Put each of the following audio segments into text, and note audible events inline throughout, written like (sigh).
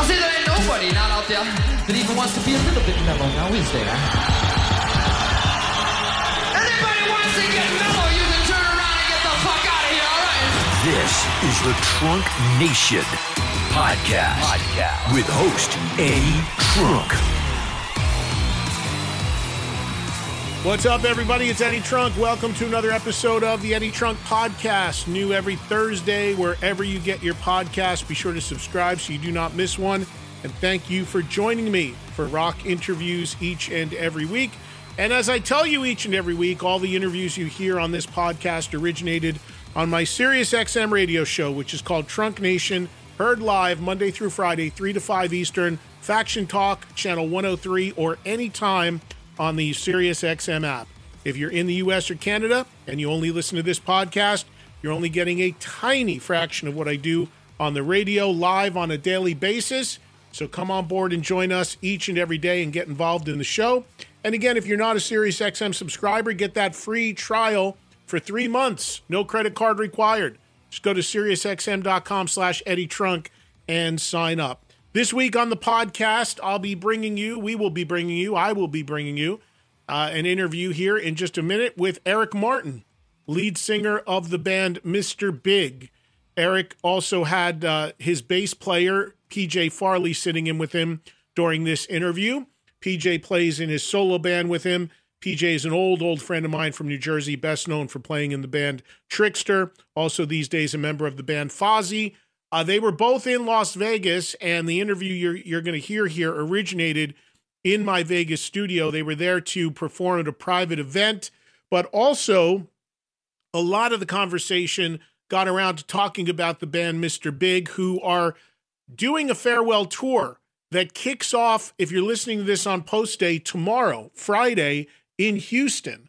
I say there ain't nobody not out there that even wants to be a little bit mellow, now is there? Anybody wants to get mellow, you can turn around and get the fuck out of here, alright? This is the Trunk Nation podcast, podcast. with host Eddie Trunk. What's up, everybody? It's Eddie Trunk. Welcome to another episode of the Eddie Trunk Podcast. New every Thursday, wherever you get your podcast. Be sure to subscribe so you do not miss one. And thank you for joining me for rock interviews each and every week. And as I tell you each and every week, all the interviews you hear on this podcast originated on my Sirius XM radio show, which is called Trunk Nation, heard live Monday through Friday, 3 to 5 Eastern, Faction Talk, Channel 103, or anytime on the SiriusXM app. If you're in the US or Canada and you only listen to this podcast, you're only getting a tiny fraction of what I do on the radio live on a daily basis. So come on board and join us each and every day and get involved in the show. And again, if you're not a SiriusXM subscriber, get that free trial for three months. No credit card required. Just go to SiriusXM.com slash Eddie Trunk and sign up. This week on the podcast, I'll be bringing you, we will be bringing you, I will be bringing you uh, an interview here in just a minute with Eric Martin, lead singer of the band Mr. Big. Eric also had uh, his bass player, PJ Farley, sitting in with him during this interview. PJ plays in his solo band with him. PJ is an old, old friend of mine from New Jersey, best known for playing in the band Trixter. Also, these days, a member of the band Fozzy. Uh, they were both in Las Vegas, and the interview you're, you're going to hear here originated in my Vegas studio. They were there to perform at a private event, but also a lot of the conversation got around to talking about the band Mr. Big, who are doing a farewell tour that kicks off, if you're listening to this on post day, tomorrow, Friday, in Houston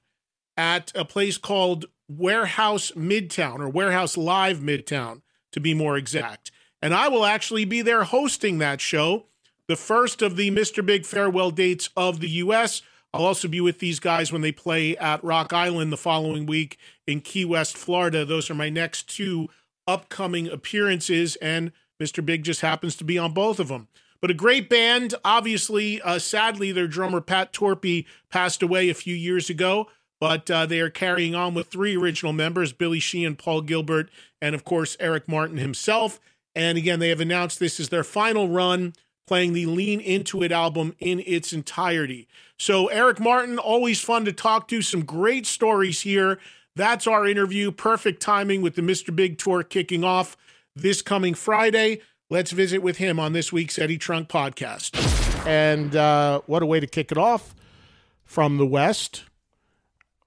at a place called Warehouse Midtown or Warehouse Live Midtown, to be more exact. And I will actually be there hosting that show, the first of the Mr. Big farewell dates of the U.S. I'll also be with these guys when they play at Rock Island the following week in Key West, Florida. Those are my next two upcoming appearances, and Mr. Big just happens to be on both of them. But a great band. Obviously, uh, sadly, their drummer Pat Torpey passed away a few years ago, but uh, they are carrying on with three original members Billy Sheehan, Paul Gilbert, and of course, Eric Martin himself. And again, they have announced this is their final run playing the Lean Into It album in its entirety. So, Eric Martin, always fun to talk to. Some great stories here. That's our interview. Perfect timing with the Mr. Big Tour kicking off this coming Friday. Let's visit with him on this week's Eddie Trunk podcast. And uh, what a way to kick it off from the West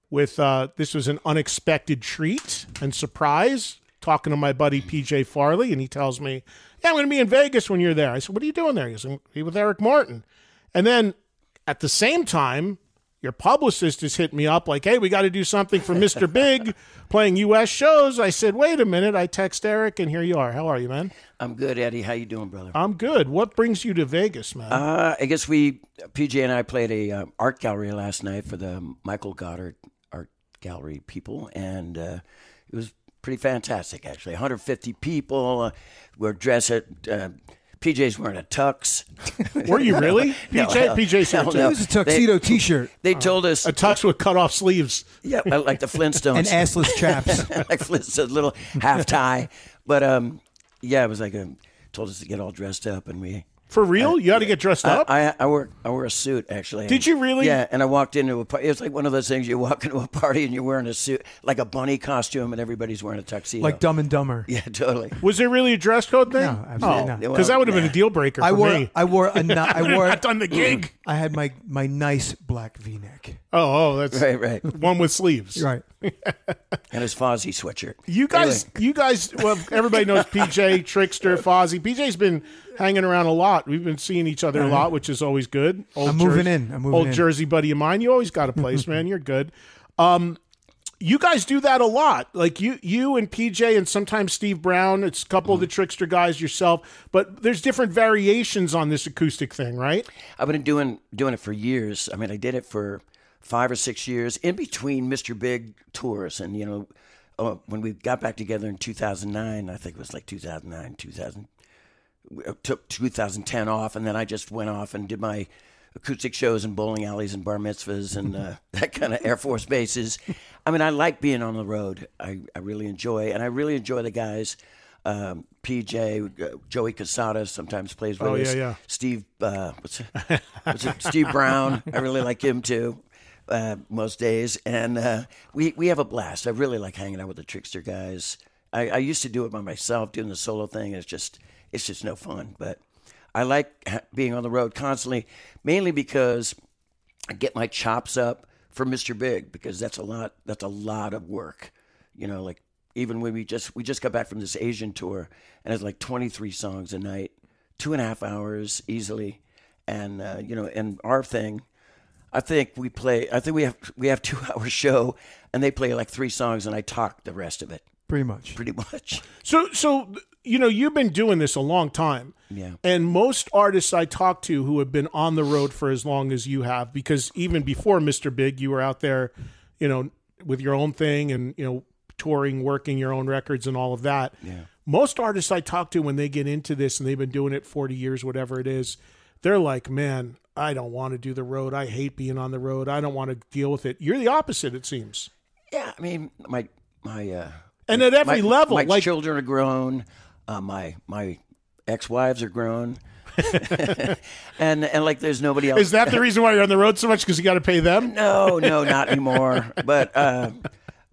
with uh, this was an unexpected treat and surprise. Talking to my buddy PJ Farley, and he tells me, Yeah, I'm going to be in Vegas when you're there. I said, What are you doing there? He goes, Be with Eric Martin. And then at the same time, your publicist is hitting me up like, hey, we got to do something for Mr. (laughs) Big playing U.S. shows. I said, wait a minute. I text Eric, and here you are. How are you, man? I'm good, Eddie. How you doing, brother? I'm good. What brings you to Vegas, man? Uh, I guess we, PJ and I played a uh, art gallery last night for the Michael Godard Gallery people, and uh, it was pretty fantastic, actually. 150 people uh, were dressed at. Uh, PJ's wearing a tux. (laughs) Were you really? (laughs) No, PJ, hell- PJ said hell no. It was a tuxedo T-shirt They told us, a tux with cut off sleeves. yeah, like the (laughs) Flintstones, and assless chaps. like Flintstones, little half tie. But um, yeah, it was like a told us to get all dressed up, and we For real? You had to get dressed up? I, I, I wore I wore a suit actually. Did you really? Yeah, and I walked into a party. It was like one of those things you walk (laughs) into a party and you're wearing a suit, like a bunny costume, and everybody's wearing a tuxedo. like Dumb and Dumber. (laughs) Yeah, totally. was there really a dress code thing? No, absolutely oh, not. Because that would have been a deal breaker for I wore me. I wore a ni- I (laughs) wore not done the gig. I had my my nice black V-neck. Oh, oh, that's Right, right. one with sleeves. Right. And his Fozzy sweatshirt. You guys, you guys, well, everybody knows (laughs) PJ, Trixter, Fozzy. PJ's been hanging around a lot. We've been seeing each other a lot, which is always good. Old I'm moving Jersey- in. I'm moving old in. Jersey buddy of mine. You always got a (laughs) place, man. You're good. Um, you guys do that a lot. Like you, you and PJ, and sometimes Steve Brown. It's a couple of the Trixter guys yourself, but there's different variations on this acoustic thing, right? I've been doing doing it for years. I mean, I did it for five or six years in between Mr. Big tours, and you know, uh, when we got back together in 2009, I think it was like 2009, 2000. uh, Took 2010 off, and then I just went off and did my acoustic shows in bowling alleys and bar mitzvahs and uh, (laughs) that kind of Air Force bases. I mean, I like being on the road. I, I really enjoy, and I really enjoy the guys. Um, PJ, uh, Joey Cassata sometimes plays with Oh, us. yeah, yeah. Steve, uh, what's, what's it? Steve Brown. I really like him too. Uh, most days, and uh, we we have a blast. I really like hanging out with the Trixter guys. I, I used to do it by myself, doing the solo thing. It's just it's just no fun. But I like being on the road constantly, mainly because I get my chops up for Mr. Big because that's a lot. That's a lot of work. You know, like even when we just we just got back from this Asian tour and it's like 23 songs a night, two and a half hours easily, and uh, you know, and our thing. I think we play. I think we have we have two (laughs) hour show, and they play like three songs, and I talk the rest of it Pretty much. pretty much. So, so you know, you've been doing this a long time. Yeah. And most artists I talk to who have been on the road for as long as you have, because even before Mr. Big, you were out there, you know, with your own thing and, you know, touring, working your own records and all of that. Yeah. Most artists I talk to when they get into this and they've been doing it 40 years, whatever it is, they're like, man, I don't want to do the road. I hate being on the road. I don't want to deal with it. You're the opposite, it seems. Yeah, I mean, my my uh, And at every my, level, my like children are grown. Uh, my my ex wives are grown, (laughs) (laughs) and and like there's nobody else. is that the reason why you're on the road so much? Because you got to pay them? no, no, not anymore. But uh,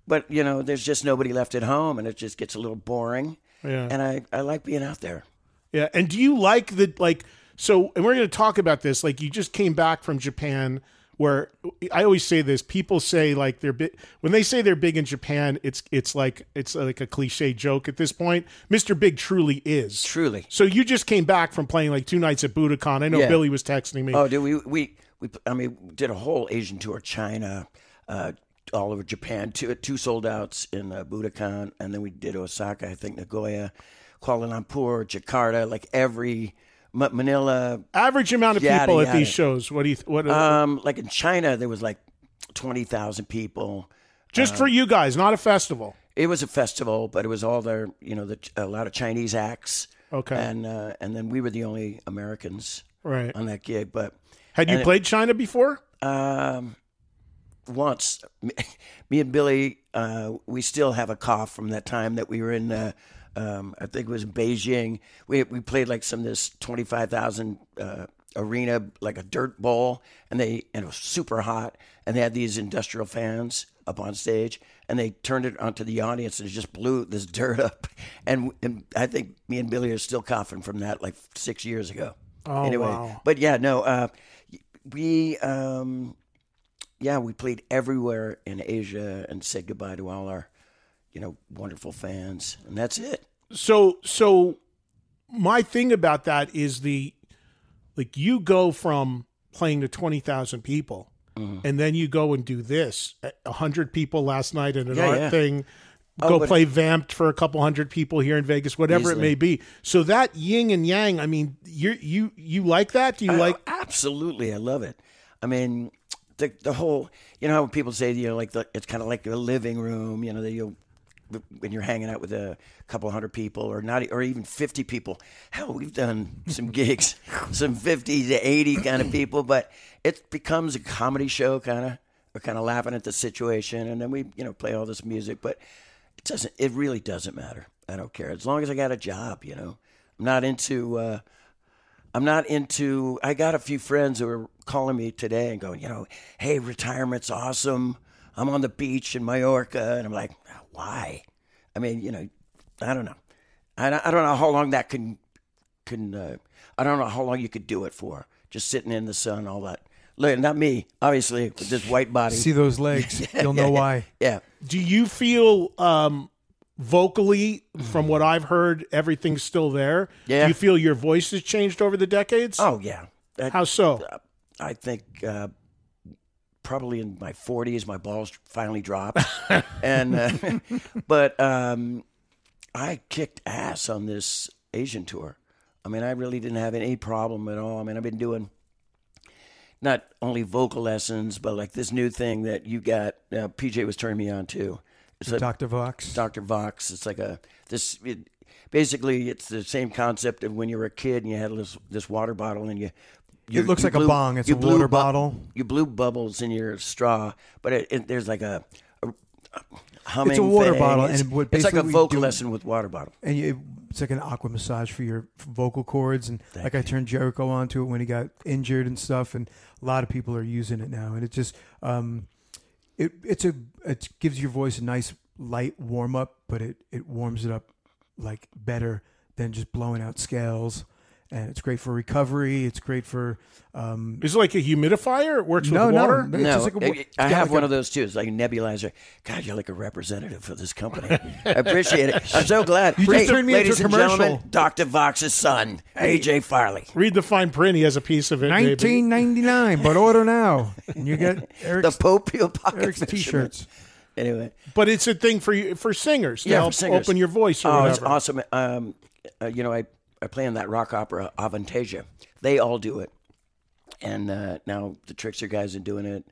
but you know, there's just nobody left at home, and it just gets a little boring. Yeah. And I I like being out there. Yeah, and do you like the like? So, and we're going to talk about this. Like, you just came back from Japan, where I always say this. People say like they're big when they say they're big in Japan. It's it's like it's like a cliche joke at this point. Mister Big truly is. Truly. So you just came back from playing like two nights at Budokan. I know Yeah. Billy was texting me. Oh, dude, we we we I mean, we did a whole Asian tour, China, uh, all over Japan, two two sold outs in uh, Budokan, and then we did Osaka, I think Nagoya, Kuala Lumpur, Jakarta, like every Ma- Manila. Average amount of Yada, people at yada. these shows. What do you? th- What? Um, like in China, there was like twenty thousand people. just for you guys, not a festival. It was a festival, but it was all their, you know, the, a lot of Chinese acts. Okay. And uh, and then we were the only Americans Right. on that gig, but. Had you and it- played China before? Um, once, me, (laughs) me and Billy, uh, we still have a cough from that time that we were in. Uh, um, I think it was in Beijing. We we played like some of this twenty five thousand uh, arena, like a dirt bowl, and they and it was super hot, and they had these industrial fans up on stage, and they turned it onto the audience, and it just blew this (laughs) dirt up, and and I think me and Billy are still coughing from that like six years ago. Oh, anyway, wow. but yeah, no, uh, we um, yeah, we played everywhere in Asia and said goodbye to all our, you know, wonderful fans, and that's it. so so my thing about that is the like you go from playing to 20,000 people Mm-hmm. and then you go and do this a 100 people last night in an Yeah, art yeah. thing Oh, go play Vamp'd for a couple hundred people here in Vegas whatever it may be so that yin and yang I mean you you you like that do you I- like absolutely, I love it. I mean, the the whole, you know, how people say, you know, like the, it's kind of like a living room, you know, that you when you're hanging out with a couple hundred people or not or even 50 people hell we've done some (laughs) gigs some 50 to 80 kind of people but it becomes a comedy show kind of we're kind of laughing at the situation and then we you know play all this music but it doesn't it really doesn't matter i don't care as long as i got a job you know i'm not into uh I'm not into. I got a few friends who are calling me today and going, you know, hey, retirement's awesome. I'm on the beach in Mallorca, and I'm like, why? I mean, you know, I don't know. I don't, I don't know how long that can can. Uh, I don't know how long you could do it for. Just sitting in the sun, all that. Look, not me, obviously, with this white body. See those legs. (laughs) You'll know why. yeah, do you feel um vocally, from what I've heard, everything's still there. Yeah. Do you feel your voice has changed over the decades? Oh yeah. That- How so? I think uh, probably in my 40s, my balls finally dropped. (laughs) and uh, (laughs) but um, I kicked ass on this Asian tour. I mean, I really didn't have any problem at all. I mean, I've been doing not only vocal lessons, but like this new thing that you got. Uh, PJ was turning me on to. It's a Dr. Vox. Dr. Vox. It's like a this. It, basically, it's the same concept of when you were a kid and you had this this water bottle and you. You- looks you like a bong. It's a blew water bu- bottle. You blew bubbles in your straw, but it, it, there's like a, a humming. It's a water thing. bottle, It's, and it's like a vocal do- lesson with water bottle. and you, it's like an aqua massage for your vocal cords and like i turned jericho onto it when he got injured and stuff and a lot of people are using it now and it just um it it's a it gives your voice a nice light warm up but it it warms it up like better than just blowing out scales and it's great for recovery it's great for um Is it like a humidifier? It works no with no water? it's No, just like a wa- I- it's I have like one a- of those too. It's like a nebulizer. God, you're like a representative for this company. I appreciate it. I'm so glad. You just Hey, turned me into ladies a and gentlemen. Dr. Vox's son, AJ Farley. Read the fine print. He has a piece of it. 1999 but order now and you get (laughs) The eric's, Pope Peel Pocket eric's t-shirts Anyway. But it's a thing for you for singers to Yeah, for help singers. open your voice or Oh, whatever. it's awesome. Um, uh, you know, I, I play in that rock opera, Avantasia. They all do it. And uh, now the Trixter guys are doing it,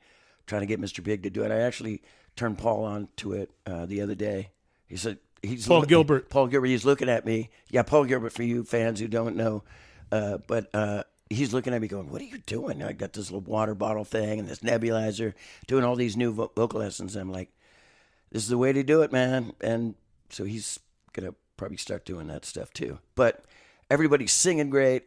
trying to get Mr. Big to do it. I actually turned Paul on to it uh, the other day. He said, he's Paul Gilbert. Paul Gilbert, he's looking at me. Yeah, Paul Gilbert for you fans who don't know. Uh, but uh, he's looking at me going, What are you doing? I got this little water bottle thing and this nebulizer, doing all these new vo- vocal lessons. I'm like, this is the way to do it, man. And so he's gonna probably start doing that stuff too. But everybody's singing great.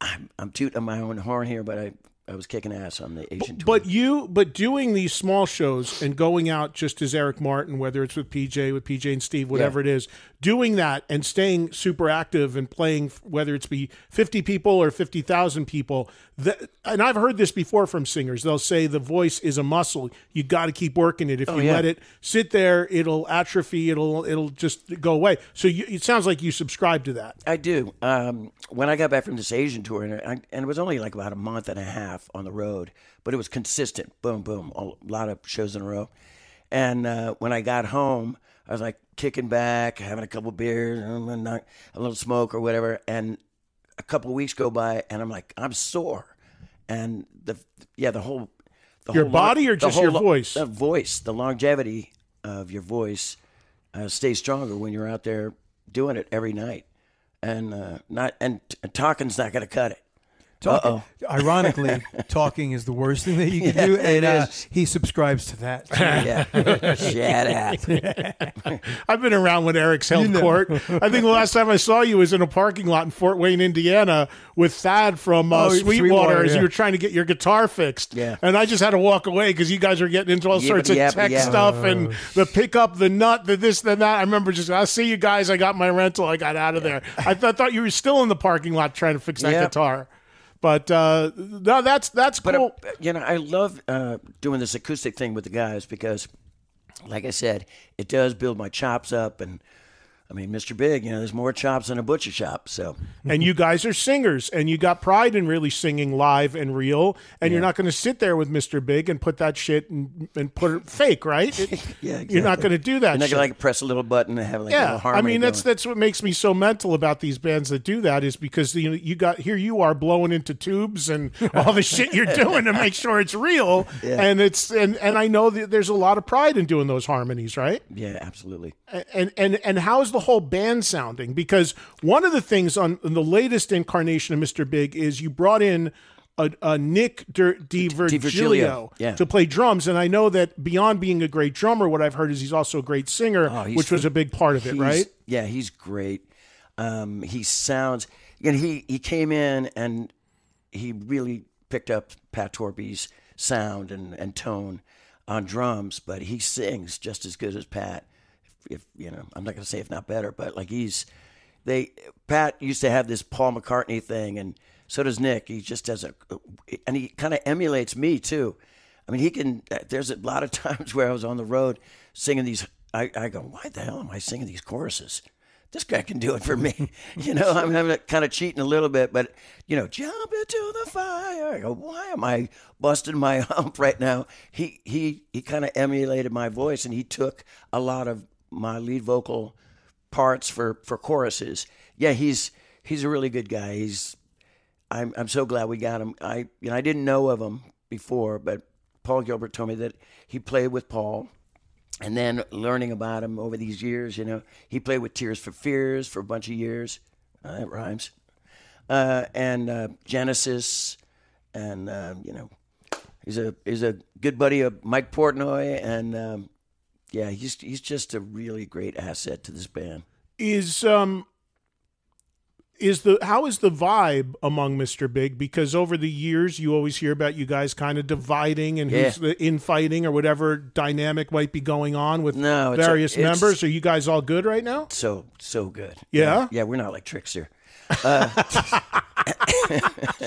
I'm, I'm tooting my own horn here, but I, I was kicking ass on the Asian tour. But you, but doing these small shows and going out just as Eric Martin, whether it's with PJ, with PJ and Steve, whatever it is, doing that and staying super active and playing, whether it's be fifty people or fifty thousand people. That, and I've heard this before from singers. They'll say the voice is a muscle. You got to keep working it. If you Oh, yeah. let it sit there, it'll atrophy. It'll it'll just go away. So you, it sounds like you subscribe to that. I do. Um, when I got back from this Asian tour, and, I, and it was only like about a month and a half on the road, but it was consistent. Boom, boom, a lot of shows in a row. And uh, when I got home, I was like kicking back, having a couple beers, and a little smoke or whatever. And a couple of weeks go by, and I'm like, I'm sore. And the yeah, the whole the Your whole lo- body or the just your lo- voice? The voice, the longevity of your voice uh, stays stronger when you're out there doing it every night and uh, not and t- talking's not going to cut it. Talking, ironically, (laughs) talking is the worst thing that you can do, and uh, he subscribes to that. (laughs) Yeah, shut up. (laughs) I've been around when Eric's held court. I think the last time I saw you was in a parking lot in Fort Wayne, Indiana, with Thad from uh, Oh, Sweetwater, Sweetwater, as yeah. you were trying to get your guitar fixed. Yeah. and I just had to walk away because you guys were getting into all Yippa sorts of tech yappa. stuff and the pickup, the nut, the this, the that. I remember just I see you guys. I got my rental. I got out of there. I th- thought you were still in the parking lot trying to fix that Yep. guitar. But uh, no, that's that's But cool. uh, you know, I love uh, doing this acoustic thing with the guys because, like I said, it does build my chops up. And I mean, Mr. Big, you know, there's more chops than a butcher shop. So and you guys are singers and you got pride in really singing live and real and you're not going to sit there with Mr. Big and put that shit and, and put it fake, right? It- (laughs) Yeah, You're not going to do that and I shit. can like press a little button and have like a yeah, I mean that's going. that's what makes me so mental about these bands that do that is because you know you got here you are blowing into tubes and (laughs) all the shit you're doing to make sure it's real Yeah. and it's and and I know that there's a lot of pride in doing those harmonies, right? yeah, absolutely. and and and how's the whole band sounding? Because one of the things on in the latest incarnation of Mr. Big is you brought in a, a Nick Di, D'Virgilio Virgilio, yeah. to play drums, and I know that beyond being a great drummer, what I've heard is he's also a great singer, Oh, which was a big part of it, right? Yeah, he's great. Um, he sounds. And he he came in and he really picked up Pat Torpey's sound and, and tone on drums, but he sings just as good as Pat. If, you know, I'm not going to say if not better, but like he's they Pat used to have this Paul McCartney thing, and so does Nick. He just does a, and he kind of emulates me too. I mean, he can. There's a lot of (laughs) times where I was on the road singing these I, I go, why the hell am I singing these choruses? This guy can do it for me. (laughs) (laughs) you know, I'm, I'm kind of cheating a little bit, but, you know, jump into the fire. I go, why am I busting my hump right now? He, he, he kind of emulated my voice and he took a lot of my lead vocal parts for, for choruses. Yeah, he's, he's a really good guy. He's, I'm, I'm so glad we got him. I, you know, I didn't know of him before, but Paul Gilbert told me that he played with Paul and then learning about him over these years, you know, he played with Tears for Fears for a bunch of years. Uh, that rhymes. Uh, and uh, Genesis, and uh, you know, he's a he's a good buddy of Mike Portnoy, and um, yeah, he's he's just a really great asset to this band. Is um is the how is the vibe among Mr. Big? Because over the years, you always hear about you guys kind of dividing and who's Yeah. the infighting or whatever dynamic might be going on with No, a- various members. Are you guys all good right now? So so good. Yeah? yeah, we're not like Trixter. (laughs)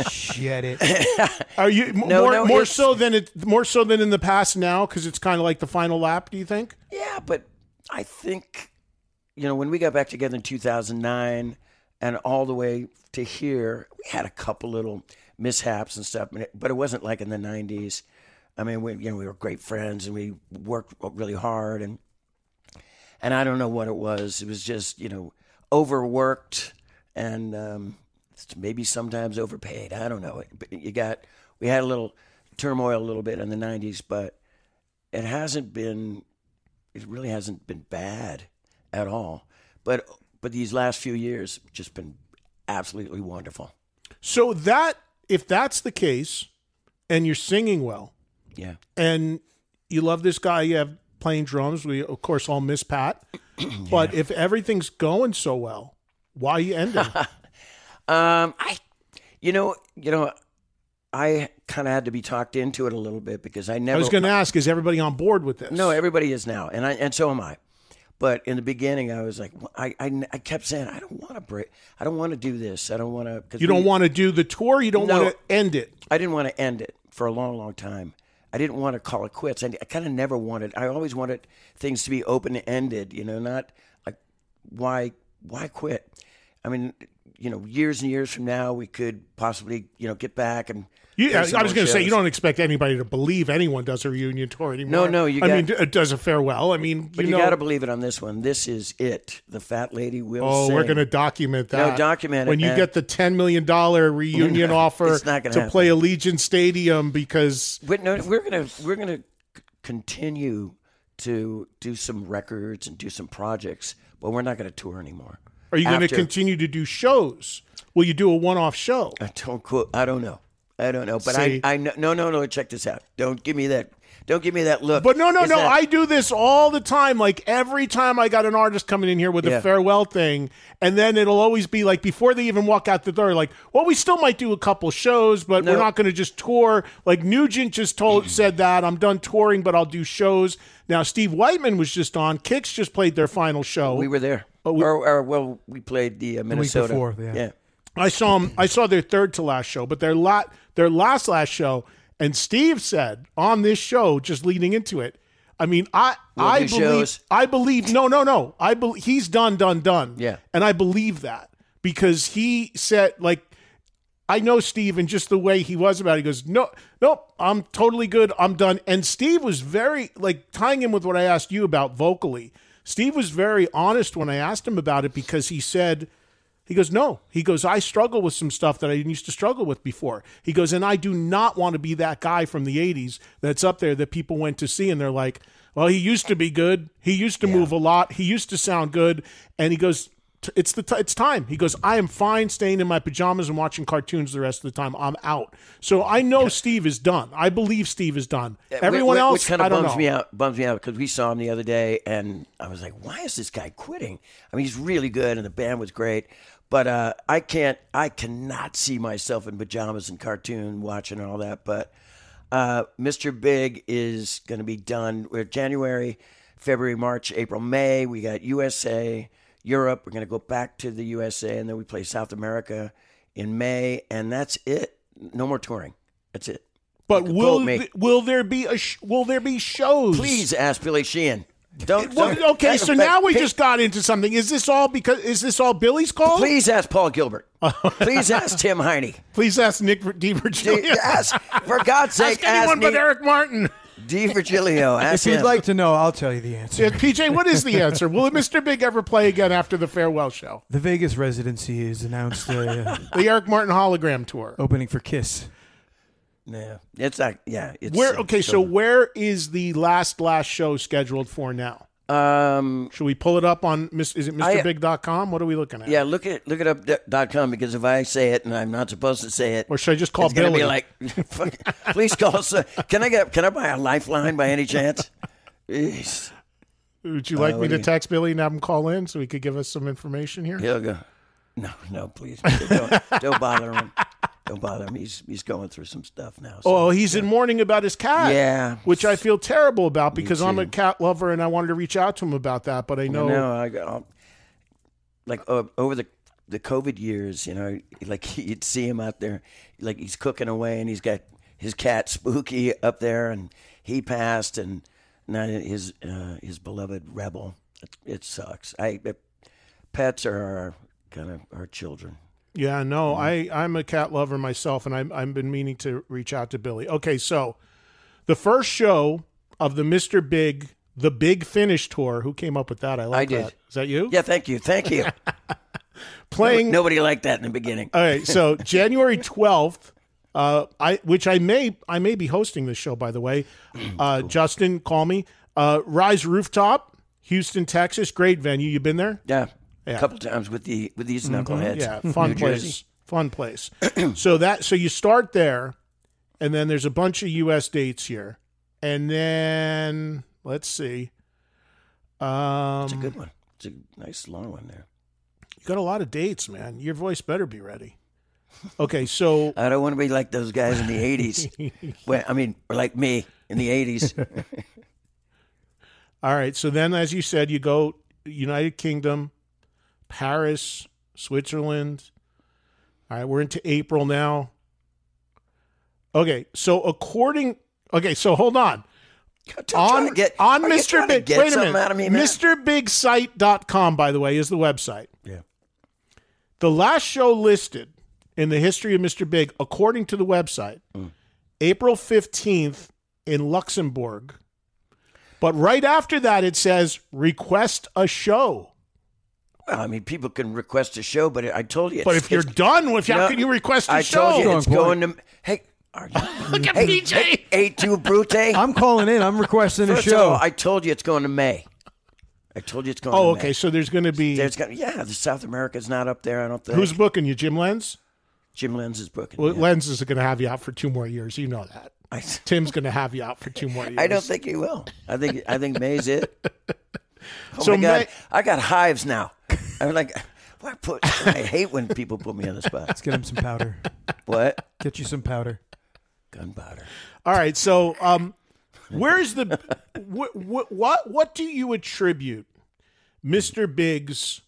Shit it. (laughs) Are you m- No, more no, more it's- so than it more so than in the past now? Because it's kind of like the final lap. Do you think? Yeah, but I think, you know, when we got back together in 2009 and all the way to here, we had a couple little mishaps and stuff, but it, but it wasn't like in the 90s. I mean, we, you know, we were great friends and we worked really hard and, and I don't know what it was. It was just, you know, overworked and um, maybe sometimes overpaid. I don't know. But you got, we had a little turmoil a little bit in the 90s, but it hasn't been it really hasn't been bad at all. But but these last few years just been absolutely wonderful. So that if that's the case, and you're singing well, Yeah. and you love this guy you have playing drums, we of course all miss Pat. (clears throat) But if everything's going so well, why are you ending? (laughs) Um I you know, you know I kind of had to be talked into it a little bit because I never I was going to ask, is everybody on board with this? No, everybody is now, and I and so am I. But in the beginning, I was like, I, I, I kept saying, I don't want to break. I don't want to do this. I don't want to. You don't want to do the tour. You don't No. want to end it. I didn't want to end it for a long, long time. I didn't want to call it quits. I, I kind of never wanted. I always wanted things to be open ended. You know, not like why why quit. I mean, you know, years and years from now, we could possibly you know get back and. You, I, was going to say, you don't expect anybody to believe anyone does a reunion tour anymore. No, no, you I got- mean, it uh, does a farewell. I mean, But you, you, know, got to believe it on this one. This is it. The fat lady will. Oh, we're going to document that. No, document it, when you get the ten million dollar reunion (laughs) offer It's not gonna happen. play Allegiant Stadium because But no, we're gonna we're gonna continue to do some records and do some projects, but we're not gonna tour anymore. Are you going to continue to do shows? Will you do a one off show? I don't quote. I don't know. I don't know. But See? I I. No, no, no. Check this out. Don't give me that. Don't give me that look. But no, no, Is no. that- I do this all the time. Like every time I got an artist coming in here with a farewell thing, and then it'll always be like before they even walk out the door, like, well, we still might do a couple shows, but we're not going to just tour. Like Nugent just told mm. said that I'm done touring, but I'll do shows. Now Steve Whiteman was just on. Kix just played their final show. we were there. Oh, we- or, or well, we played the uh, Minnesota. before, yeah. yeah. I saw them. I saw their third to last show, but their lot their last last show. And Steve said on this show, just leading into it. I mean, I I believe shows. I believe no no no I believe he's done done done Yeah. and I believe that because he said like I know Steve and just the way he was about it. He goes, no, nope, I'm totally good. I'm done. And Steve was very like tying in with what I asked you about vocally. Steve was very honest when I asked him about it because he said, he goes, no. He goes, I struggle with some stuff that I didn't used to struggle with before. He goes, and I do not want to be that guy from the 80s that's up there that people went to see and they're like, well, he used to be good. He used to move a lot. He used to sound good. And he goes, "T- it's the t- it's time. He goes, I am fine staying in my pajamas and watching cartoons the rest of the time. I'm out. So I know Steve is done. I believe Steve is done. Everyone Wh- wh- else, which kind of bums know. me out. Bums me out because we saw him the other day, and I was like, "Why is this guy quitting?" I mean, he's really good, and the band was great, but uh, I can't. I cannot see myself in pajamas and cartoon watching and all that. But uh, Mr. Big is going to be done. We're January, February, March, April, May. We got USA, Europe. We're going to go back to the USA, and then we play South America in May, and that's it. No more touring. That's it. But will th- will there be a sh- will there be shows? Please ask Billy Sheehan. Don't. Well, don't- okay, so now we hey, just got into something. Is this all because is this all Billy's call? Please ask Paul Gilbert. (laughs) Oh. Please ask Tim Heine. Please ask Nick D'Virgilio. Ask, for God's (laughs) sake, Ask anyone ask but Nick Eric Martin. D'Virgilio. Ask If you'd him. like to know, I'll tell you the answer. Yeah, PJ, what is the answer? Will (laughs) Mr. Big ever play again after the farewell show? The Vegas residency is announced uh, The Eric Martin hologram tour. opening for Kiss. Yeah, it's not. Yeah, it's Where okay, so where is the last last show scheduled for now? Um, Should we pull it up on is it MrBig.com? What are we looking at? yeah, look at look it up dot com because if I say it and I'm not supposed to say it, Or should I just call it's Billy? be like, (laughs) please call us. uh, Can I get? Can I buy a lifeline by any chance? Jeez. Would you like Uh, me to you- text Billy and have him call in so he could give us some information here? He'll go. No, no, please don't, don't bother him. (laughs) Don't bother him. He's he's going through some stuff now. so- Oh, he's in mourning about his cat. Yeah. Which I feel terrible about because I'm a cat lover and I wanted to reach out to him about that, but I know No, I got like uh, over the the COVID years, you know, (laughs) like you'd see him out there, like he's cooking away, and he's got his cat Spooky up there, and he passed, and now his uh, his beloved Rebel. It, it sucks. I it, pets are our, kind of our children. Yeah, no, Mm-hmm. I I'm a cat lover myself, and I'm I've been meaning to reach out to Billy. Okay, so the first show of the Mister Big, the Big Finish tour. Who came up with that? I like I did. that. Is that you? Yeah, thank you, thank you. (laughs) Playing. Nobody liked that in the beginning. All right, so (laughs) January twelfth. Uh, I which I may I may be hosting this show by the way. Uh, Justin, call me. Uh, Rise Rooftop, Houston, Texas, great venue. You been there? Yeah, Yeah. a couple times with the with these knuckleheads. Yeah, fun New place. Jersey. Fun place. (clears throat) so that so you start there, and then there's a bunch of U.S. dates here, and then let's see. Um, It's a good one. It's a nice long one there. you got a lot of dates, man. Your voice better be ready. Okay, so (laughs) I don't want to be like those guys in the '80s. (laughs) well, I mean, or like me in the '80s. (laughs) all right, so then as you said, you go United Kingdom, Paris, Switzerland. All right, we're into April now. Okay, so according okay, so hold on. On to get on Mr. trying to Big. Get Wait a minute. out of me, man? MrBigSite.com, by the way, is the website. Yeah. The last show listed in the history of Mr. Big, according to the website, Mm. April 15th in Luxembourg. But right after that, it says request a show. Well, I mean, people can request a show, but I told you. But if you're it's- done with, how No, can you request a I show? told you it's going to. Hey, are you? (laughs) Look at hey, PJ. Hey, hey, tu brute. (laughs) I'm calling in. I'm requesting a First of show. all, I told you it's going to May. I told you it's going. oh, to okay. May. Oh, okay. So there's going to be There's got yeah. The South America's not up there. I don't think. who's booking you? Jim Lenz. Jim Lenz is booking? Well, yeah. Lenz is going to have you out for two more years. You know that. I, (laughs) Tim's going to have you out for two more years. I don't think he will. I think I think May's it. Oh So my God, May- I got hives now. I'm like, (laughs) why put? I hate when people put me on the spot. Let's get him some powder. What? Get you some powder. Gunpowder. All right. So, um, where's the what, what what what do you attribute Mr. Big's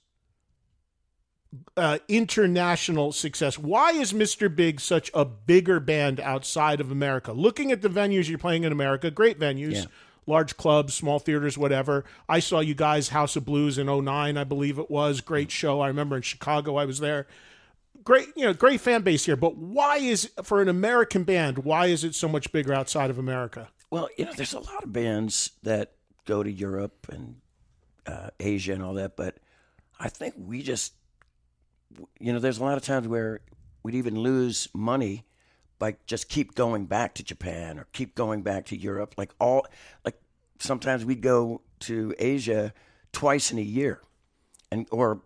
uh, international success? Why is Mr. Big such a bigger band outside of America? Looking at the venues you're playing in America, great venues. Yeah. Large clubs, small theaters, whatever. I saw you guys House of Blues in 09, I believe it was. Great show. I remember in Chicago I was there. Great, you know, great fan base here. But why is for an American band, why is it so much bigger outside of America? Well, you know, there's a lot of bands that go to Europe and uh, Asia and all that, but I think we just, you know, there's a lot of times where we'd even lose money by just keep going back to Japan or keep going back to Europe. Like all, like sometimes we'd go to Asia twice in a year, and or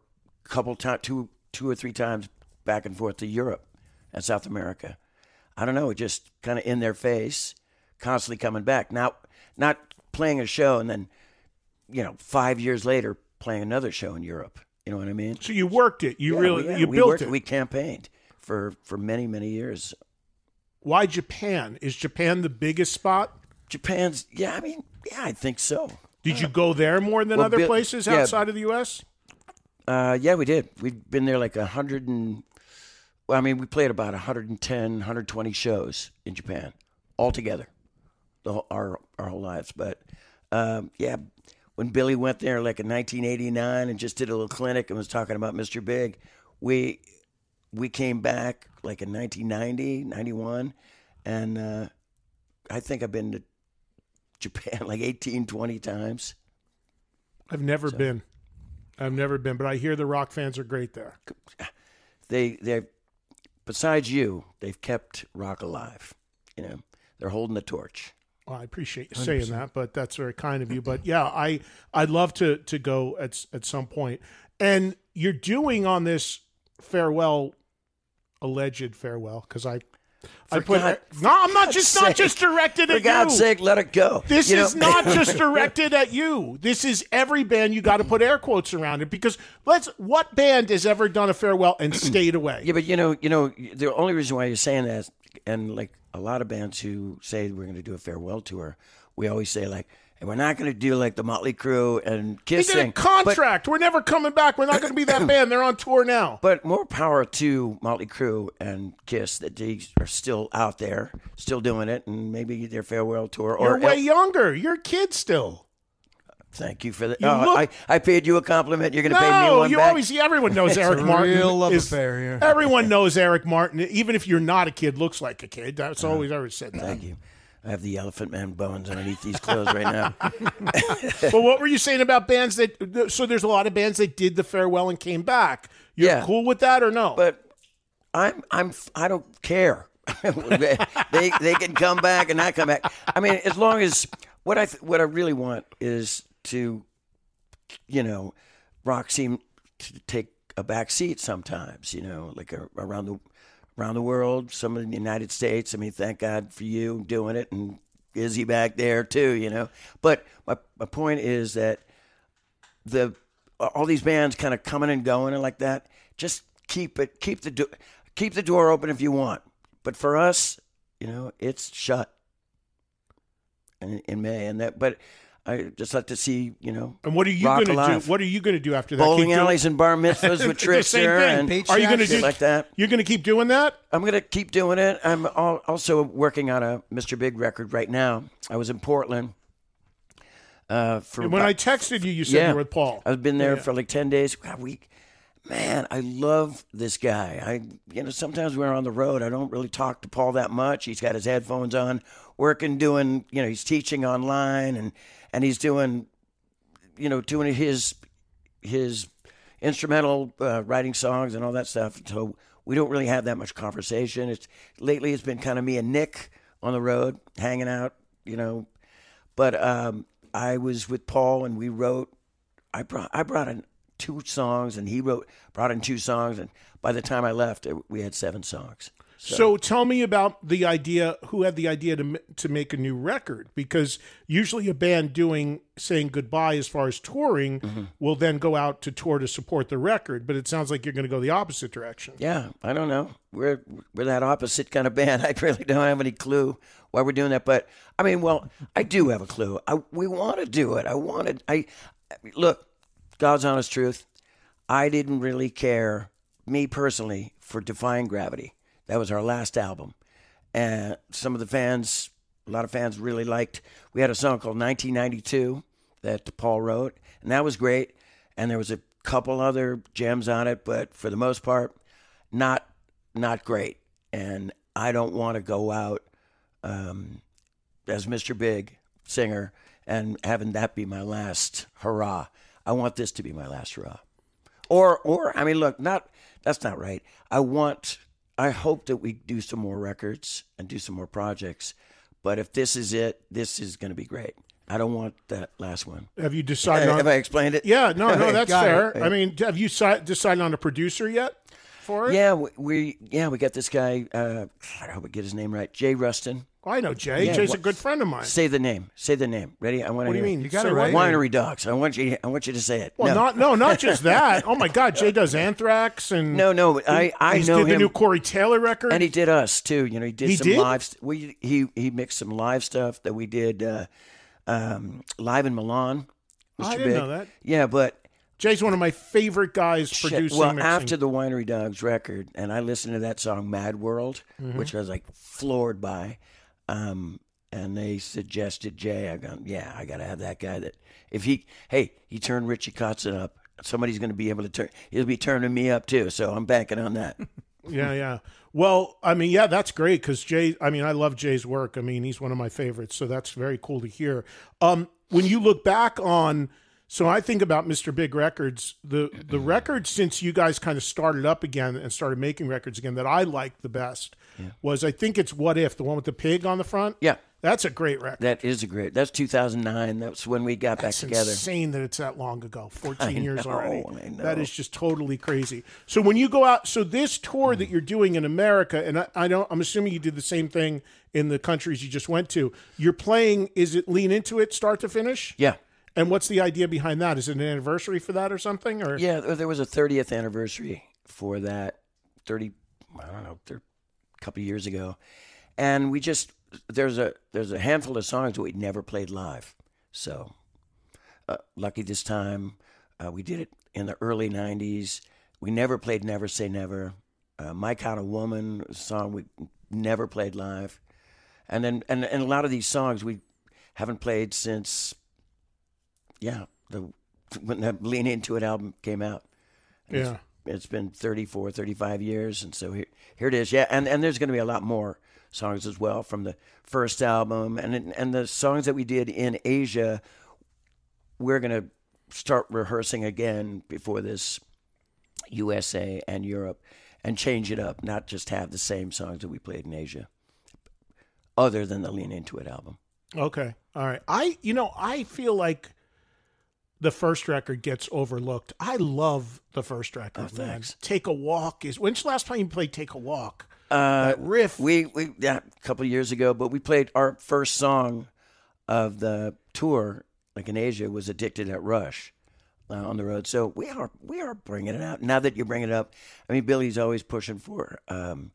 a couple times, two, two or three times back and forth to Europe and South America. I don't know, just kind of in their face, constantly coming back. Now, not playing a show and then, you know, five years later playing another show in Europe. You know what I mean? So you worked it. You Yeah, really yeah, you we built worked it. We campaigned for for many many years. Why Japan? Is Japan the biggest spot? Japan's yeah, I mean yeah, I think so. Did you go there more than Well, other Bill- places yeah. outside of the U.S.? Uh, yeah, we did. We've been there like a hundred and. Well, I mean, we played about 110, 120 shows in Japan altogether, the whole, our our whole lives. But um, yeah, when Billy went there like in 1989 and just did a little clinic and was talking about Mr. Big, we we came back like in 1990, 91, and uh, I think I've been to Japan (laughs) like 18, 20 times. I've never been. I've never been, but I hear the rock fans are great there. They they besides you, they've kept rock alive. You know, they're holding the torch. Well, I appreciate you saying that, but that's very kind of you. But yeah, I I'd love to to go at at some point. And you're doing on this farewell, alleged farewell, because I I put God- no, I'm not (laughs) just not just directed at you. For God's sake, let it go. This You know- is not (laughs) just directed at you. This is every band. You got to put air quotes around it because let's. What band has ever done a farewell and (clears throat) stayed away? Yeah, but you know, you know, the only reason why you're saying that, and like a lot of bands who say we're going to do a farewell tour, we always say like, and we're not going to do like the Motley Crue and Kiss did a thing. But, contract. We're never coming back. We're not going to be that (clears throat) band. They're on tour now. but more power to Motley Crue and Kiss that they are still out there, still doing it, and maybe their farewell tour. You're Or way younger. You're a kid still. thank you for that. Oh, look- I, I paid you a compliment. You're going to pay me No, one you back. always. Everyone knows (laughs) Eric Martin. real love is- affair here. Everyone knows Eric Martin, even if you're not a kid, looks like a kid. That's uh-huh. always I always said that. Thank you. I have the Elephant Man bones underneath these clothes right now. (laughs) But what were you saying about bands that? So there's a lot of bands that did the farewell and came back. You're Yeah. cool with that or no? but I'm I'm I don't care. they, (laughs) they they can come back and not come back. I mean, as long as what I th- what I really want is to, you know, rock seem to take a back seat sometimes. You know, like a, around the around the world, some in the United States. I mean, thank God for you doing it and Izzy back there too. You know, but my my point is that the all these bands kind of coming and going and like that. Just keep it, keep the do- keep the door open if you want. But for us, you know, it's shut in, in May, and that. But I just like to see, you know, and what are you going to do? What are you going to do after that? bowling Keep doing- alleys and bar mitzvahs (laughs) with Trixter and Are you going to do like that. You're going to keep doing that? I'm going to keep doing it. I'm also working on a Mr. Big record right now. I was in Portland. Uh, for When about- I texted you, you said you were with Paul. I've been there Yeah. for like ten days. God, we, man, I love this guy. I, you know, sometimes we're on the road, I don't really talk to Paul that much. He's got his headphones on, working, doing, you know, he's teaching online, and and he's doing, you know, doing his his instrumental uh, writing songs and all that stuff. So we don't really have that much conversation. It's lately it's been kind of me and Nick on the road hanging out, you know. But um, I was with Paul and we wrote. I brought I brought in two songs and he wrote brought in two songs and by the time I left we had seven songs. So tell me about the idea. Who had the idea to to make a new record? Because usually a band doing saying goodbye as far as touring Mm-hmm. will then go out to tour to support the record. But it sounds like you're going to go the opposite direction. Yeah, I don't know. We're we're that opposite kind of band. (laughs) I really don't have any clue why we're doing that. But I mean, well, I do have a clue. I, we want to do it. I wanted. I look. God's honest truth. I didn't really care, me personally, for Defying Gravity. That was our last album, and some of the fans, a lot of fans, really liked. We had a song called 1992 that Paul wrote, and that was great. And there was a couple other gems on it, but for the most part, not not great. And I don't want to go out um, as Mr. Big singer and having that be my last hurrah. I want this to be my last hurrah. Or or I mean, look, not that's not right. I want I hope that we do some more records and do some more projects. But if this is it, this is going to be great. I don't want that last one. Have you decided eh, Have on? I explained it? yeah, no, no, that's Got it. fair. I mean, have you decided on a producer yet for it? Yeah, we, we yeah we got this guy. Uh, I hope I get his name right. Jay Ruston. I know Jay. Yeah, Jay's a good friend of mine. Say the name. Say the name. Ready? I want to. What do you mean? You got it right. Winery Dogs. I want you. I want you to say it. Well, no. not no, not just (laughs) that. Oh my God, Jay does Anthrax and no, no. I I he's know did the him, new Corey Taylor record. and he did us too. You know, he did He some did? live. st- We he he mixed some live stuff that we did uh, um, live in Milan. Mr. I didn't Big. know that. Yeah, but Jay's one of my favorite guys Shit. producing. Well, mixing. after the Winery Dogs record, and I listened to that song "Mad World," Mm-hmm. which I was like floored by, um, and they suggested Jay. I go, yeah, I got to have that guy. That if he, hey, he turned Richie Kotzen up. Somebody's going to be able to turn. He'll be turning me up too. So I'm banking on that. (laughs) Yeah, yeah. Well, I mean, yeah, that's great because Jay. I mean, I love Jay's work. I mean, he's one of my favorites, so that's very cool to hear. Um, when you look back on, so I think about Mr. Big Records, the the record since you guys kind of started up again and started making records again that I liked the best was I think it's What If, the one with the pig on the front. Yeah. that's a great record. That is a great. That's 2009. That's when we got That's back together. insane that it's that long ago. (laughs) 14 I years know, already. That is just totally crazy. So when you go out, so this tour that mm. you're doing in America, and I, I don't, I'm assuming you did the same thing in the countries you just went to. You're playing. Is it lean into it, start to finish? Yeah. And what's the idea behind that? Is it an anniversary for that or something? Or Yeah, there was a 30th anniversary for that. 30, I don't know, a couple years ago, and we just there's a there's a handful of songs that we never played live. So uh, lucky this time, uh, we did it in the early '90s. We never played "Never Say Never." Uh, "My Kind of Woman" song we never played live, and then and and a lot of these songs we haven't played since yeah the (laughs) when the Lean Into It album came out yeah. it's been 34 35 years and so here, here it is yeah and, and there's going to be a lot more songs as well from the first album and and the songs that we did in asia we're going to start rehearsing again before this usa and europe and change it up not just have the same songs that we played in asia other than the lean into it album Okay. All right. I, you know, I feel like the first record gets overlooked. I love the first record. Oh, thanks. Take a Walk is. When's the last time you played Take a Walk? Uh, that riff. We we yeah, a couple of years ago, but we played our first song of the tour, like in Asia, was "Addicted at Rush" uh, on the road. So we are we are bringing it out. Now that you bring it up, I mean, Billy's always pushing for um,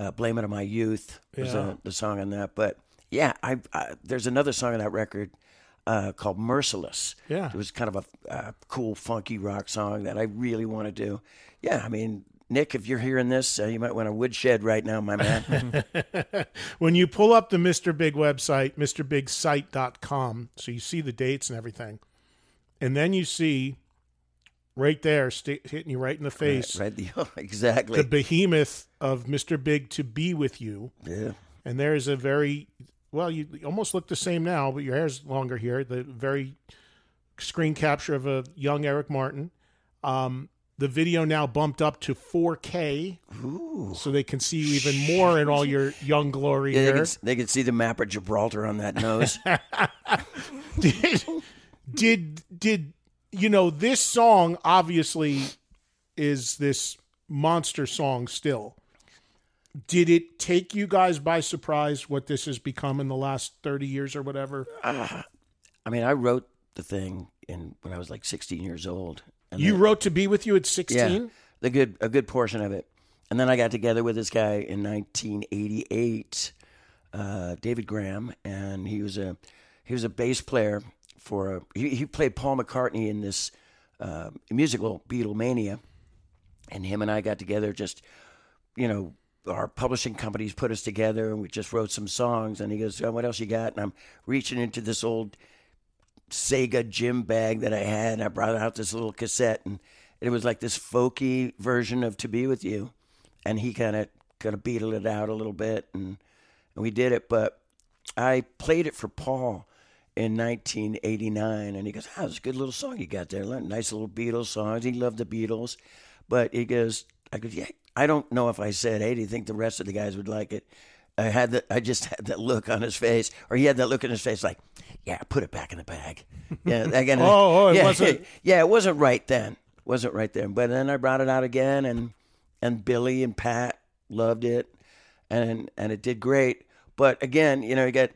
uh, "Blame It on My Youth" was Yeah. uh, the song on that. But yeah, I, I there's another song on that record. Uh, called "Merciless." Yeah. it was kind of a uh, cool, funky rock song that I really want to do. Yeah, I mean, Nick, if you're hearing this, uh, you might want a woodshed right now, my man. (laughs) when you pull up the Mr. Big website, MrBigSite.com, so you see the dates and everything, and then you see right there, sta hitting you right in the face, right, (laughs) the, exactly. the behemoth of Mr. Big to be with you. yeah. And there's a very well, you almost look the same now, but your hair's longer here. The very screen capture of a young Eric Martin. Um, the video now bumped up to 4K, so they can see you even more in all your young glory Yeah, they, here. can, they can see the map of Gibraltar on that nose. (laughs) did, did did you know this song obviously is this monster song still did it take you guys by surprise what this has become in the last 30 years or whatever (sighs) I mean, I wrote the thing in when I was like 16 years old. And you then- wrote to be with you at 16 yeah, the good a good portion of it, and then I got together with this guy in 1988, uh, David Grahame, and he was a he was a bass player for a, he, he played Paul McCartney in this uh, musical Beatlemania, and him and I got together just you know our publishing companies put us together and we just wrote some songs and he goes oh, what else you got? And i'm reaching into this old sega gym bag that i had and i brought out this little cassette and it was like this folky version of to be with you and he kind of kind of beatled it out a little bit and, and we did it but i played it for paul in 1989 and he goes oh it's a good little song you got there nice little beatles songs. He loved the beatles but he goes i go yeah i don't know if i said hey do you think the rest of the guys would like it i had that i just (laughs) had that look on his face or he had that look on his face like yeah put it back in the bag yeah (laughs) again. Oh, oh, it yeah, wasn't- (laughs) yeah it wasn't right then wasn't right then but then i brought it out again and and billy and pat loved it and and it did great but again you know you got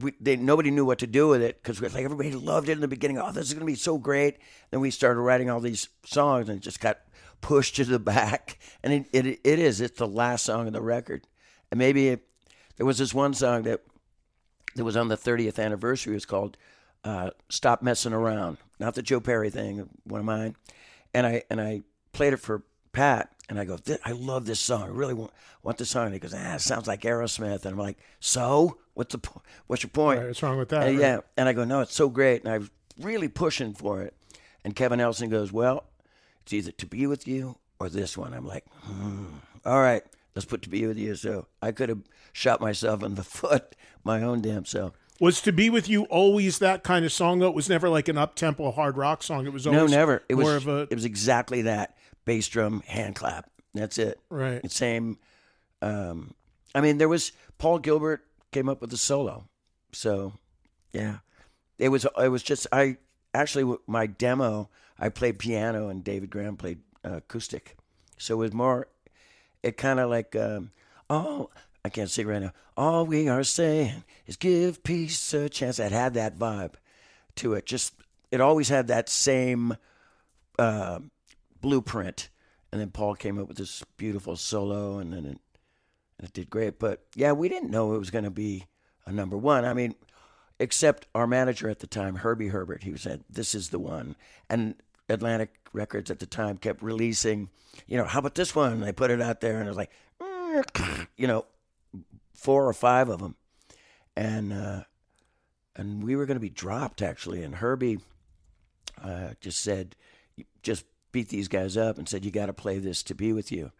we, they, nobody knew what to do with it because like everybody loved it in the beginning. Oh, this is going to be so great. Then we started writing all these songs and it just got pushed to the back. (laughs) And it, it, it is. It's the last song of the record. And maybe it, there was this one song that that was on the 30th anniversary. It was called uh, "Stop Messing Around," not the Joe Perry thing, one of mine. And I and I played it for Pat, and I go, I love this song. I really want, want this song. And he goes, ah, it sounds like Aerosmith. And I'm like, so what's the po- what's your point? Right, what's wrong with that, And right? yeah, and I go, no, it's so great. And I was really pushing for it. And Kevin Elson goes, well, it's either to be with you or this one. I'm like, hmm, all right, let's put to be with you. So I could have shot myself in the (laughs) foot, my own damn self. Was to be with you always that kind of song though? It was never like an up tempo hard rock song. It was No, always never. It was more of a it was exactly that bass drum hand clap. That's it. Right. The Same. Um, I mean, there was Paul Gilbert came up with the solo, so yeah, it was it was just I actually my demo I played piano and David Grahame played uh, acoustic, so it was more it kind of like um, oh I can't sing right now. All we are saying is give peace a chance. It had that vibe to it. Just it always had that same uh, blueprint. And then Paul came up with this beautiful solo, and then it, and it did great. But yeah, we didn't know it was going to be a number one. I mean, except our manager at the time, Herbie Herbert, he said, "This is the one." And Atlantic Records at the time kept releasing, you know, how about this one? And they put it out there, and it was like, (clears throat) you know, four or five of them, and uh, and we were going to be dropped actually. And Herbie uh, just said, just beat these guys up and said, you got to play this to be with you,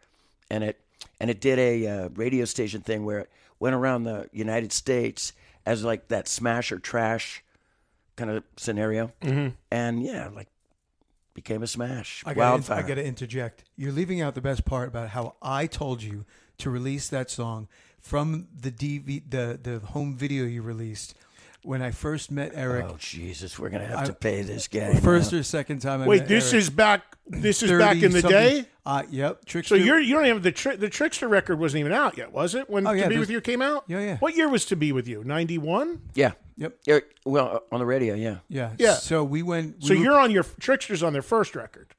and it and it did a uh, radio station thing where it went around the United States as like that smash or trash kind of scenario, mm-hmm. and yeah, like became a smash. I got Wildfire. I got to interject. You're leaving out the best part about how I told you to release that song from the DV the the home video you released. When I first met Eric, Oh Jesus, we're gonna have I- to pay this guy. first now. or second time I Wait, met this Eric, is back. This is back in the day. Uh, yep, Trixter. So you're you don't have the tri- the Trixter record wasn't even out yet, was it? When Oh, yeah, To Be With You came out? Yeah, yeah. What year was To Be With You? Ninety one. yeah, Yep. Yeah, well, uh, on the radio, yeah. yeah, Yeah. So we went. We So were you're on your Trixters on their first record,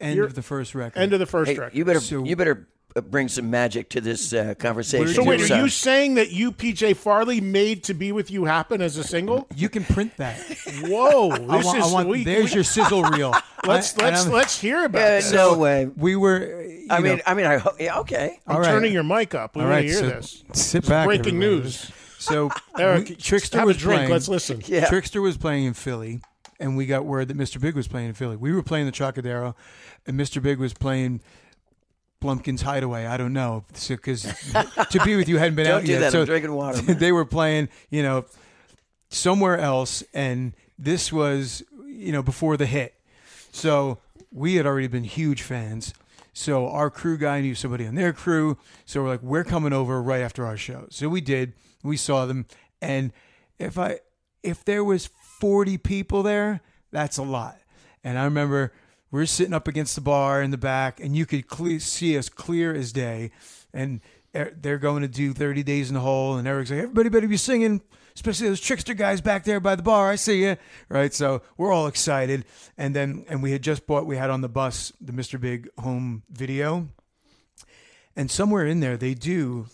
end you're- of the first record. end of the first Hey, record. you better So- you better uh, bring some magic to this uh, conversation. So wait, are you saying that you, PJ Farley, made To Be With You happen as a single? you can print that. (laughs) Whoa, this I want, is I want we, there's we- your sizzle reel. (laughs) let's I- let's let's hear about Yeah, this. no way. We were. you I mean, know, I mean, I ho- yeah, okay. I'm all right. turning your mic up. We all want right. to hear so this. sit back. breaking everybody. news. So (laughs) Eric, we- Trixter have was a drink. playing. Let's listen. Yeah. Trixter was playing in Philly, and we got word that Mr. Big was playing in Philly. We were playing the Trocadero, and Mr. Big was playing Blumpkin's Hideaway. I don't know, because (laughs) To Be With You hadn't been Don't out do yet. that. So I'm drinking water. man. (laughs) they were playing, you know, somewhere else, and this was, you know, before the hit. So we had already been huge fans. So our crew guy knew somebody on their crew. So we're like, we're coming over right after our show. So we did. We saw them, and if I if there was forty people there, that's a lot. And I remember we are sitting up against the bar in the back, and you could cle- see us clear as day. And they're going to do thirty days in the hole, and Eric's like, everybody better be singing. Especially those Trixter guys back there by the bar. I see you, right? So we're all excited, and then and we had just bought. We had on the bus the Mr. Big home video, and somewhere in there they do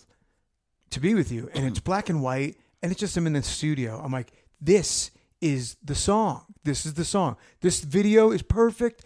to be with you and it's (clears throat) black and white and it's just them in the studio. I'm like this is the song. This is the song. This video is perfect.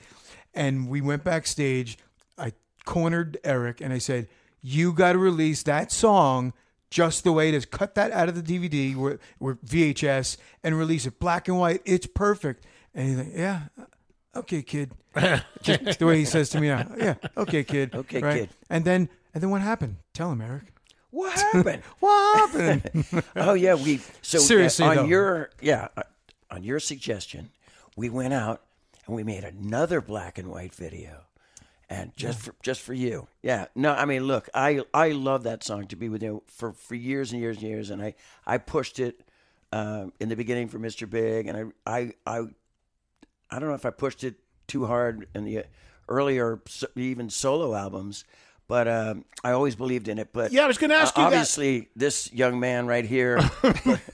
And we went backstage. I cornered eric and i said you got to release that song just the way it is. Cut that out of the dvd or, or vhs and release it. Black and white. It's perfect. And he's like yeah uh, okay kid. (laughs) Just the way he says to me now. Yeah okay kid. (laughs) Okay, right? kid. and then and then what happened? Tell him eric What happened? (laughs) what happened? (laughs) oh yeah, we so uh, on though. your yeah uh, on your suggestion, we went out and we made another black and white video, and just for just for you. Yeah, no, I mean, look, I I love that song to be with you for for years and years and years, and I I pushed it um, in the beginning for Mr. Big, and I I I I don't know if I pushed it too hard in the earlier even solo albums. But um, I always believed in it. But Yeah, I was gonna ask uh, you that. Obviously, this young man right here (laughs)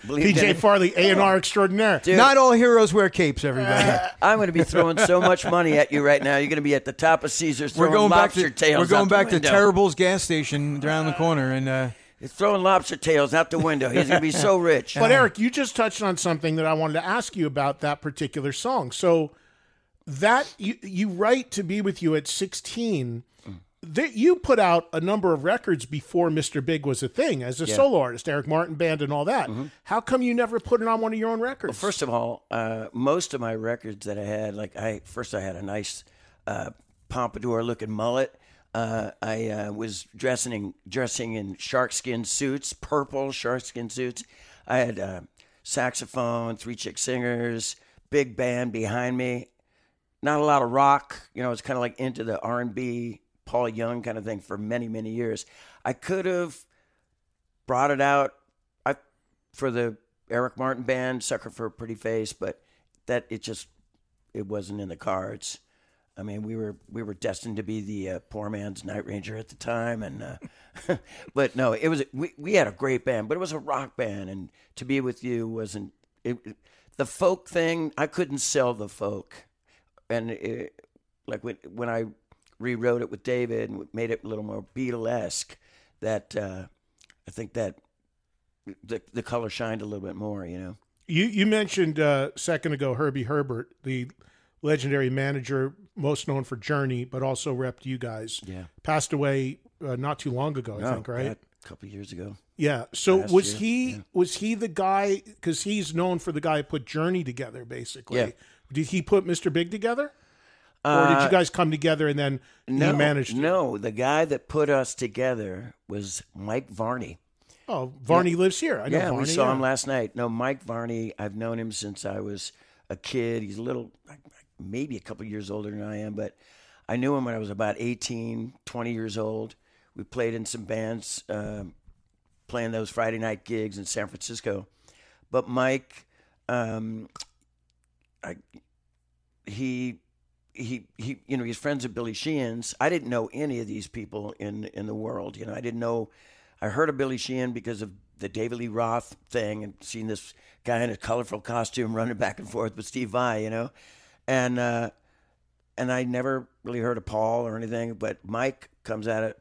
PJ. Farley, A and R extraordinaire. Dude, Not all heroes wear capes, everybody. (laughs) I'm going to be throwing so much money at you right now. You're going to be at the top of Caesars we're throwing going back to tails. we're going out the back to. Terrible's gas station around the corner, and uh, He's throwing lobster tails out the window. He's going to be so (laughs) rich. But Eric, you just touched on something that I wanted to ask you about that particular song. So that you you write to be with you at 16 that you put out a number of records before Mr. Big was a thing as a solo artist, Eric Martin Band, and all that. How come you never put it on one of your own records? First of all, uh, most of my records that I had, like I first I had a nice uh, pompadour looking mullet. Uh, I uh, was dressing in, dressing in sharkskin suits, purple sharkskin suits. I had uh, saxophone, three chick singers, big band behind me. Not a lot of rock, you know. It's kind of like into the R and B, Paul Young kind of thing for many many years. I could have brought it out I, for the Eric Martin band, Sucker for a Pretty Face, but that it just it wasn't in the cards. I mean, we were we were destined to be the uh, poor man's Night Ranger at the time, and uh, (laughs) but no, it was we we had a great band, but it was a rock band, and to be with you wasn't it, the folk thing. I couldn't sell the folk, and it, like when when I rewrote it with David and made it a little more Beatlesque, that uh, I think that the the color shined a little bit more, you know. You you mentioned uh, a second ago Herbie Herbert, the legendary manager, most known for Journey, but also repped you guys. Yeah. Passed away uh, not too long ago, I No, think, right? A couple years ago. Yeah. So Last was year, he yeah. was he the guy? Because he's known for the guy who put Journey together, basically. Yeah. Did he put Mr. Big together, or did you guys come together and then Uh, No, he managed? it? no. The guy that put us together was Mike Varney. Oh, Varney lives here. I know yeah, Varney. we saw yeah. him last night. No, Mike Varney. I've known him since I was a kid. He's a little, maybe a couple years older than I am, but I knew him when I was about 18, 20 years old. We played in some bands, um, playing those Friday night gigs in San Francisco. But Mike, um, I, he he he you know he's friends with Billy Sheehan's. I didn't know any of these people in in the world. You know, I didn't know. I heard of Billy Sheehan because of the David Lee Roth thing and seen this guy in a colorful costume running back and forth with Steve Vai. You know, and uh, and I never really heard of Paul or anything. But Mike comes at it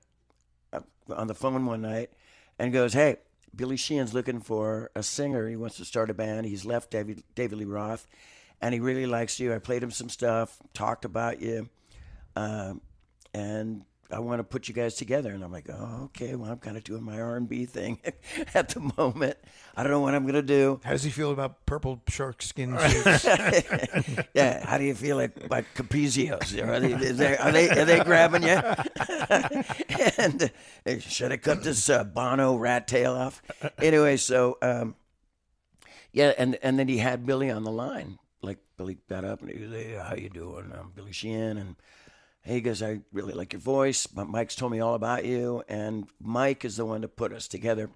uh, on the phone one night and goes, "Hey." Billy Sheehan's looking for a singer. He wants to start a band. He's left David, David Lee Roth, and he really likes you. I played him some stuff, talked about you, um, and I want to put you guys together. And I'm like, oh, okay. Well, I'm kind of doing my R&B thing (laughs) at the moment. I don't know what I'm gonna do. How does he feel about purple shark skin (laughs) suits? Yeah. How do you feel like about Capezios? Are they, are they are they grabbing you? (laughs) and uh, should I cut this uh, Bono rat tail off? Anyway, so um, yeah, and and then he had Billy on the line. Like Billy got up and he goes, "Hey, how you doing? I'm Billy Sheehan." And hey, he goes, "I really like your voice. But Mike's told me all about you." And Mike is the one to put us together,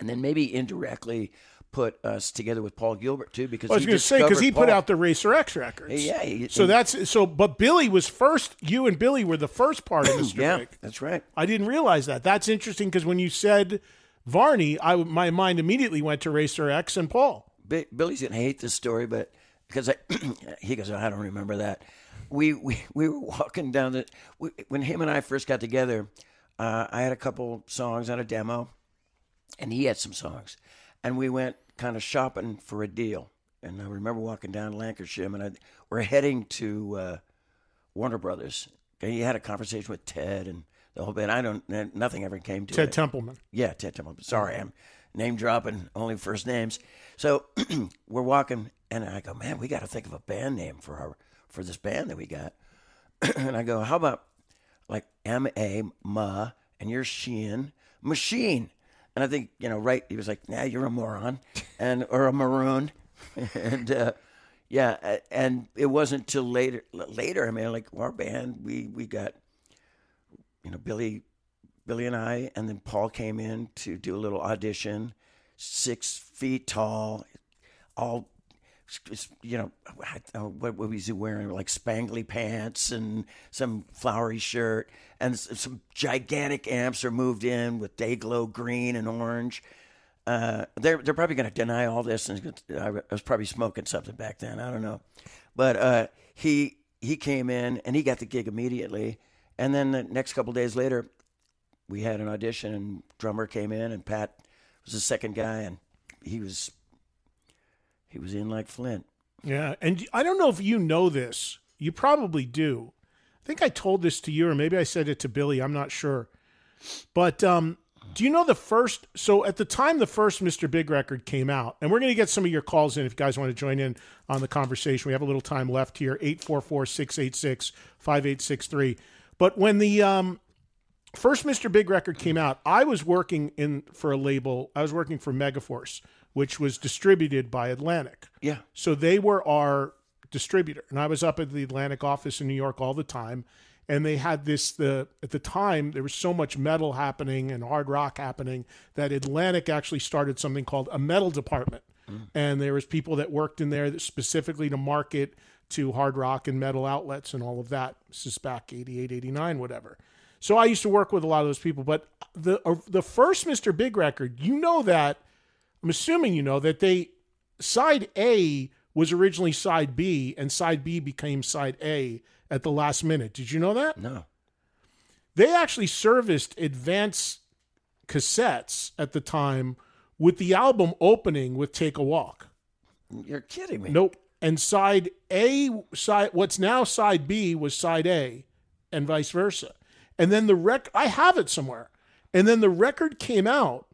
and then maybe indirectly put us together with Paul Gilbert too, because I was he going to say because he put out the Racer X records. Yeah, he- So that's so. But Billy was first. You and Billy were the first part of (clears throat) Mr. yeah, Big. that's right. I didn't realize that. That's interesting because when you said Varney, I my mind immediately went to Racer X and Paul. Bi- Billy's gonna hate this story, but because I, (clears throat) he goes, I don't remember that. We we, we were walking down the we, when him and I first got together. Uh, I had a couple songs on a demo, and he had some songs, and we went kind of shopping for a deal. And I remember walking down Lankershim, and I, we're heading to uh, Warner Brothers. And he had a conversation with Ted and the whole bit. I don't, nothing ever came to Ted it. Templeman. Yeah, Ted Templeman. Sorry, I'm name dropping only first names. So (clears throat) we're walking, and I go, man, we got to think of a band name for our for this band that we got. (clears throat) and I go, how about like M A Ma and you're Sheehan Machine? And I think you know, right? He was like, nah, you're a moron, and or a maroon, (laughs) and. uh yeah, and it wasn't till later. Later, I mean, like our band, we we got, you know, Billy Billy and I, and then Paul came in to do a little audition. Six feet tall, all, you know, what, what was he wearing? Like spangly pants and some flowery shirt, and some gigantic amps are moved in with day glow green and orange. Uh, they're they're probably going to deny all this, and I was probably smoking something back then. I don't know, but uh, he he came in and he got the gig immediately, and then the next couple days later, we had an audition and drummer came in and Pat was the second guy and he was he was in like Flint. Yeah, and I don't know if you know this. You probably do. I think I told this to you, or maybe I said it to Billy. I'm not sure. But um, do you know the first? So at the time the first Mr. Big record came out, and we're going to get some of your calls in if you guys want to join in on the conversation. We have a little time left here 844 686 5863. But when the um, first Mr. Big record came out, I was working in for a label. I was working for Megaforce, which was distributed by Atlantic. Yeah. So they were our distributor, and I was up at the Atlantic office in New York all the time. And they had this the at the time there was so much metal happening and hard rock happening that Atlantic actually started something called a metal department, mm. and there was people that worked in there that specifically to market to hard rock and metal outlets and all of that. This is back 88, 89, whatever. So I used to work with a lot of those people. But the uh, the first Mr. Big record, you know that I'm assuming you know that they side A was originally side B and side B became side A at the last minute. Did you know that? No. They actually serviced advance cassettes at the time with the album opening with Take a Walk. You're kidding me. Nope. And side A, side what's now side B was side A, and vice versa. And then the rec, I have it somewhere. And then the record came out,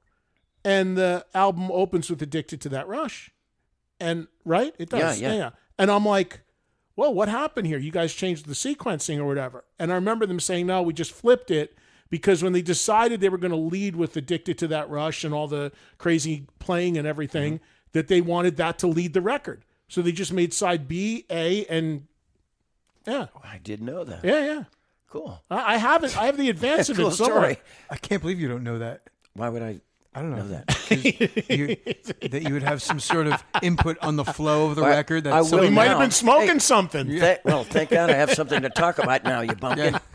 and the album opens with "Addicted to That Rush," and right, it does. Yeah, yeah. And I'm like, well, what happened here? You guys changed the sequencing or whatever. And I remember them saying, no, we just flipped it because when they decided they were going to lead with Addicted to That Rush and all the crazy playing and everything, mm-hmm. that they wanted that to lead the record. So they just made side B, A, and yeah, oh, I didn't know that. yeah, yeah. Cool. I I have it. I have the (laughs) advance of cool it somewhere. story. I can't believe you don't know that. Why would I I don't know, know that? (laughs) 'Cause you, that you would have some sort of input on the flow of the I- record. I That will We something- might have now. been smoking Hey. something. Thank- well, thank God I have something to talk about now, you bumpkin. (laughs)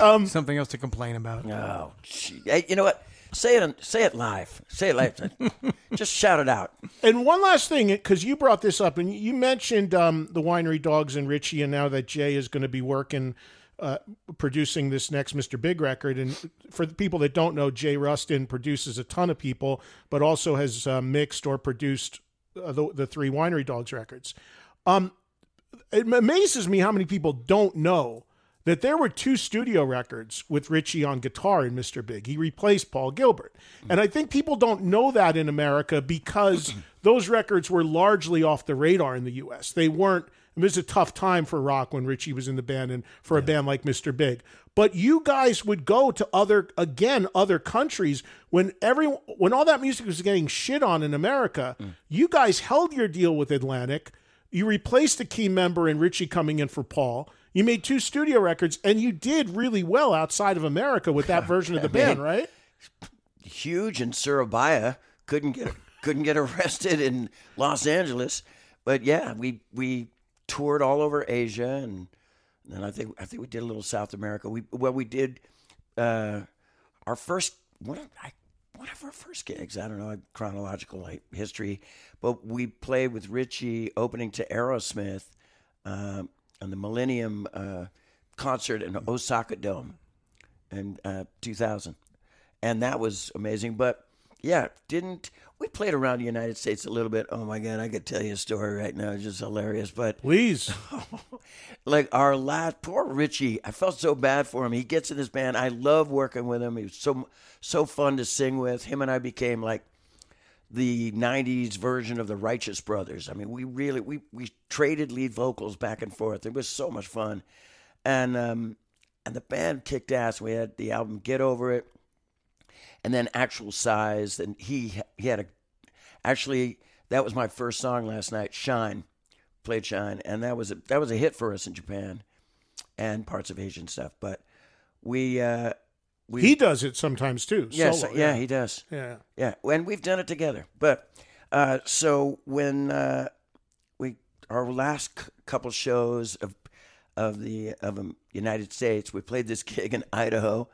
Um, something else to complain about. Oh, gee. Hey, you know what? Say it. Say it live. Say it live. (laughs) Just shout it out. And one last thing, because you brought this up, and you mentioned um, the winery dogs and Richie, and now that Jay is going to be working, uh, producing this next Mr. Big record. And for the people that don't know, Jay Ruston produces a ton of people, but also has uh, mixed or produced uh, the, the three winery dogs records. Um, it amazes me how many people don't know that there were two studio records with Richie on guitar in Mr. Big. He replaced Paul Gilbert. And I think people don't know that in America because (clears throat) those records were largely off the radar in the US. They weren't it was a tough time for rock when Richie was in the band and for a band like Mr. Big. But you guys would go to other again other countries when every when all that music was getting shit on in America. Mm. You guys held your deal with Atlantic. You replaced a key member in Richie coming in for Paul. You made two studio records, and you did really well outside of America with that (laughs) version of the band, right? Huge in Surabaya. Couldn't get couldn't get arrested in Los Angeles. But yeah, we we toured all over Asia, and then I think I think we did a little South America. We well we did uh, our first one of I, one of our first gigs. I don't know chronological like, history, but we played with Richie opening to Aerosmith um, on the Millennium uh, concert in Osaka Dome in uh, 2000, and that was amazing. But yeah, didn't we played around the United States a little bit? Oh my God, I could tell you a story right now. It's just hilarious. But Please. (laughs) like our last poor Richie, I felt so bad for him. He gets in this band. I love working with him. He was so so fun to sing with. Him and I became like the '90s version of the Righteous Brothers. I mean, we really we we traded lead vocals back and forth. It was so much fun, and um, and the band kicked ass. We had the album Get Over It, and then Actual Size, and he he had a actually that was my first song last night. Shine played Shine, and that was a, that was a hit for us in Japan and parts of Asian stuff. But we uh, we He does it sometimes too. yes solo, yeah, he does yeah. yeah, and we've done it together. But uh, so when uh, we our last c- couple shows of of the of um, United States, we played this gig in Idaho.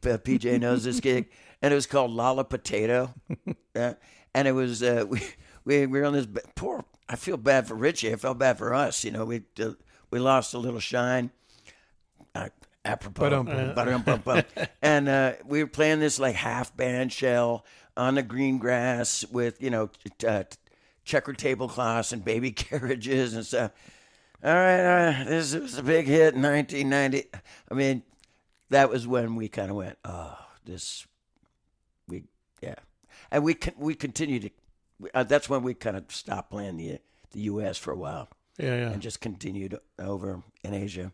PJ knows this gig, and it was called Lala Potato, (laughs) uh, and it was uh, we, we we were on this poor. I feel bad for Richie. I felt bad for us. You know, we uh, we lost a little shine. Apropos. (laughs) And uh, we were playing this like half band shell on the green grass with you know t- uh, checker tablecloths and baby (laughs) carriages and stuff. all right, all right, this was a big hit in 1990. I mean, that was when we kind of went, oh, this, we, yeah, and we con- we continued to. Uh, that's when we kind of stopped playing the the U.S. for a while Yeah, yeah, and just continued over in Asia.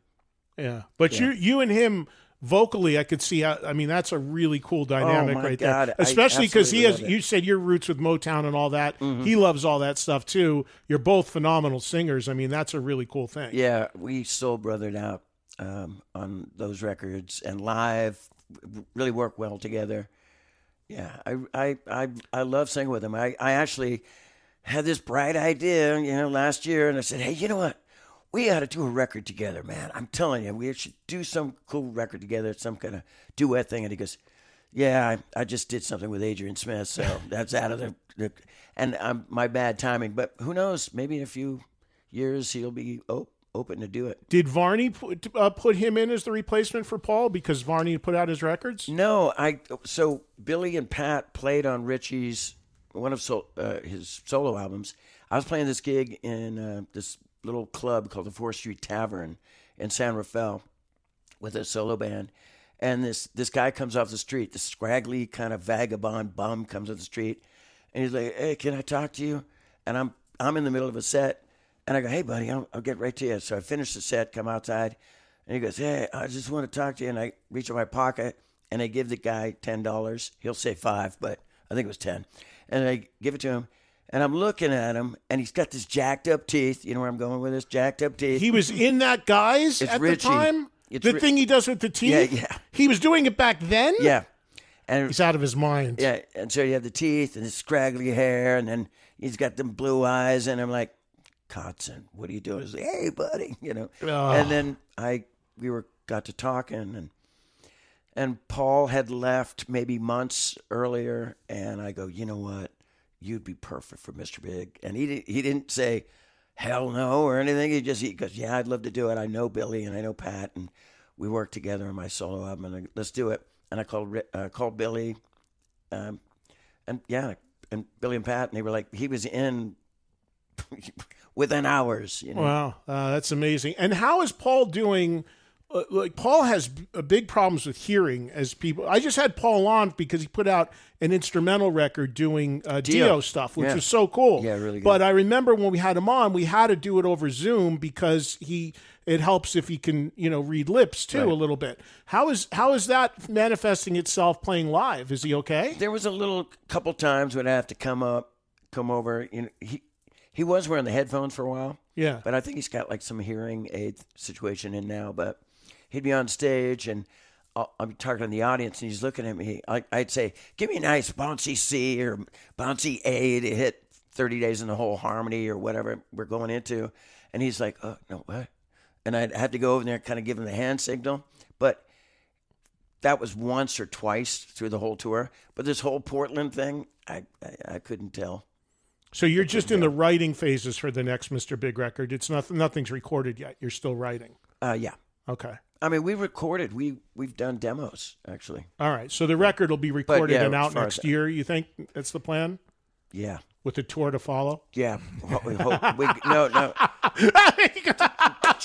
Yeah. But you you and him vocally, I could see. How, I mean, that's a really cool dynamic Oh, right God, there. Especially because he has. Mm-hmm. You said your roots with Motown and all that. He loves all that stuff too. You're both phenomenal singers. I mean, that's a really cool thing. Yeah, we soul brothered out um, on those records and live, really work well together. Yeah, I I I, I love singing with him. I, I actually had this bright idea, you know, last year, and I said, hey, you know what? We ought to do a record together, man. I'm telling you, we should do some cool record together, some kind of duet thing. And he goes, yeah, I, I just did something with Adrian Smith, so (laughs) that's out of the, the and um, my bad timing. But who knows? Maybe in a few years he'll be op- open to do it. Did Varney put, uh, put him in as the replacement for Paul because Varney put out his records? No, I so Billy and Pat played on Richie's one of so, uh, his solo albums. I was playing this gig in uh, this little club called the Fourth Street Tavern in San Rafael with a solo band, and this this guy comes off the street, this scraggly kind of vagabond bum comes off the street, and he's like, "Hey, can I talk to you?" And I'm I'm in the middle of a set, and I go, "Hey, buddy, I'll, I'll get right to you." So I finish the set, come outside, and he goes, "Hey, I just want to talk to you." And I reach in my pocket, and I give the guy ten dollars. He'll say five, but I think it was ten. And I give it to him, and I'm looking at him, and he's got this jacked up teeth. You know where I'm going with this? Jacked up teeth. He was in that guys It's at Richie. the time. It's the Ri- thing he does with the teeth. Yeah, yeah. He was doing it back then. yeah, and he's out of his mind. Yeah, and so you have the teeth and the scraggly hair, and then he's got them blue eyes, and I'm like, Kotzen, what are you doing? He's like, hey, buddy, you know. And then I we were got to talking, and and Paul had left maybe months earlier, and I go, you know what, you'd be perfect for Mr. Big, and he didn't he didn't say hell no or anything. He just he goes, yeah, I'd love to do it. I know Billy and I know Pat, and we worked together on my solo album, and I, let's do it. And I called uh, called Billy, um, and yeah, and Billy and Pat, and they were like, he was in (laughs) within hours. You know? Wow, uh, that's amazing. And how is Paul doing? Uh, like Paul has uh, big problems with hearing as people. I just had Paul on because he put out an instrumental record doing uh, Dio. Dio. stuff, which Yeah. was so cool. Yeah, really good. But I remember when we had him on, we had to do it over Zoom because he it helps if he can you know read lips too Right. a little bit. How is how is that manifesting itself playing live? Is he okay? there was a little couple times when I have to come up, come over. You know, he he was wearing the headphones for a while. Yeah. But I think he's got like some hearing aid situation in now. But he'd be on stage and I'll, I'm talking to the audience and he's looking at me. I, I'd say, "Give me a nice bouncy C or bouncy A to hit 30 days in the hole harmony or whatever we're going into," and he's like, "Oh no, what?" And I'd have to go over there and kind of give him the hand signal, but that was once or twice through the whole tour. But this whole Portland thing, I I, I couldn't tell. So you're just in the writing phases for the next Mr. Big record. It's nothing. Nothing's recorded yet. You're still writing. Uh, yeah. Okay. I mean, we recorded. We we've done demos actually. All right. So the record will be recorded yeah, and out next year. You think that's the plan Yeah, with a tour to follow? yeah. What we hope. We, no, no. (laughs)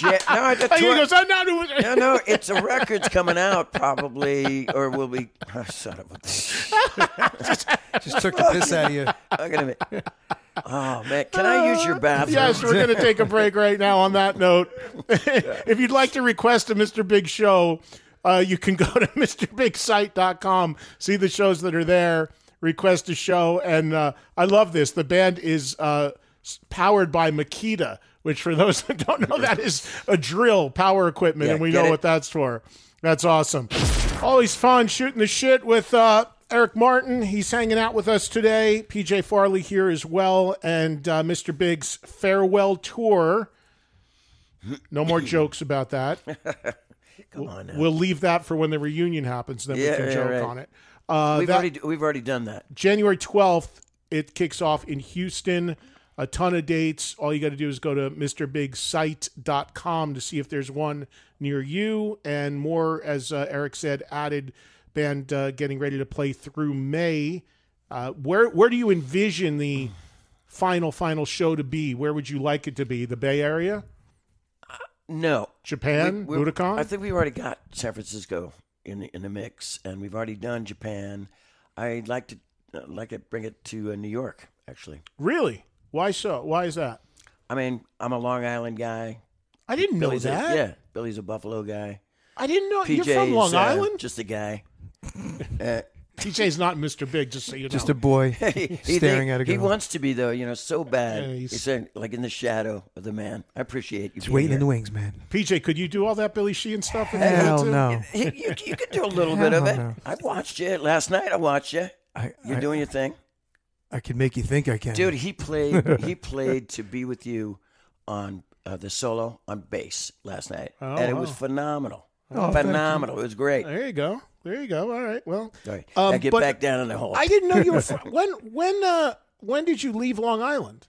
Yeah, no, the He goes, I'm not doing no, no. It's a record's coming out probably, or we'll be. (laughs) Oh, son of a. (laughs) Just took the piss out of you. Look at me. Oh man, can I use your bathroom? Yes, we're going to take a break right now on that note. if you'd like to request a Mr. Big show, uh, you can go to MrBigSite.com, see the shows that are there, request a show. And uh, I love this. The band is uh, powered by Makita, which for (laughs) those that don't know, that is a drill power equipment, Yeah, and we know it? what that's for. That's awesome. Always fun shooting the shit with uh, Eric Martin. He's hanging out with us today. PJ Farley here as well, and uh, Mr. Big's farewell tour. No more (laughs) jokes about that. (laughs) Come on now. We'll leave that for when the reunion happens. Then Yeah, we can yeah, joke right. on it. Uh, we've that- already we've already done that. January 12th, it kicks off in Houston. A ton of dates. All you got to do is go to MrBigSite.com to see if there's one near you. And more, as uh, Eric said, added band uh, getting ready to play through May. Uh, where where do you envision the final final show to be? Where would you like it to be? The Bay Area? no. Japan, we- Budokan? I think we already got San Francisco in the, in the mix, and we've already done Japan. I'd like to uh, like to bring it to uh, New York. Actually, Really? Why so? Why is that? I mean, I'm a Long Island guy. I didn't know Billy's a- that. yeah, Billy's a Buffalo guy. I didn't know. PJ You're from Long uh, Island? just a guy. (laughs) TJ's not Mr. Big, just so you know. Just a boy (laughs) he, he staring think- at a girl. He wants to be though, you know, so bad. Yeah, he's- he's in, like in the shadow of the man. I appreciate you. He's being waiting in the wings, man. PJ, could you do all that Billy Sheehan stuff? if you had Hell no. You, you, you could do a little bit of it. no. I watched you last night. I watched you. I, You're I, doing your thing, I can make you think I can. dude. He played. (laughs) he played to be with you on uh, the solo on bass last night, Oh, and it was phenomenal. Oh, phenomenal. It was great. There you go. There you go. All right. Well, Sorry. Um, now get back down in the hole. I didn't know you were (laughs) from. When when uh when did you leave Long Island?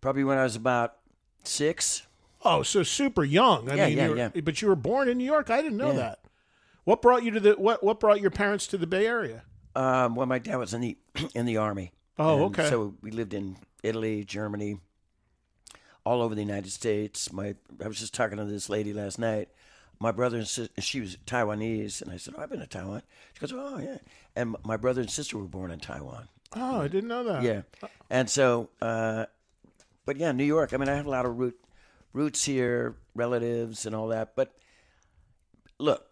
Probably when I was about six. Oh, so super young. I Yeah, mean, yeah, were- yeah. But you were born in New York. I didn't know Yeah. that. What brought you to the what? What brought your parents to the Bay Area? Um, well, my dad was in the (clears throat) in the army. Oh, And okay. So we lived in Italy, Germany, all over the United States. My I was just talking to this lady last night. My brother and sister, she was Taiwanese, and I said, "Oh, I've been to Taiwan." She goes, "Oh, yeah." And my brother and sister were born in Taiwan. Oh, I didn't know that. Yeah, and so, uh, but yeah, New York. I mean, I have a lot of root roots here, relatives, and all that. But look,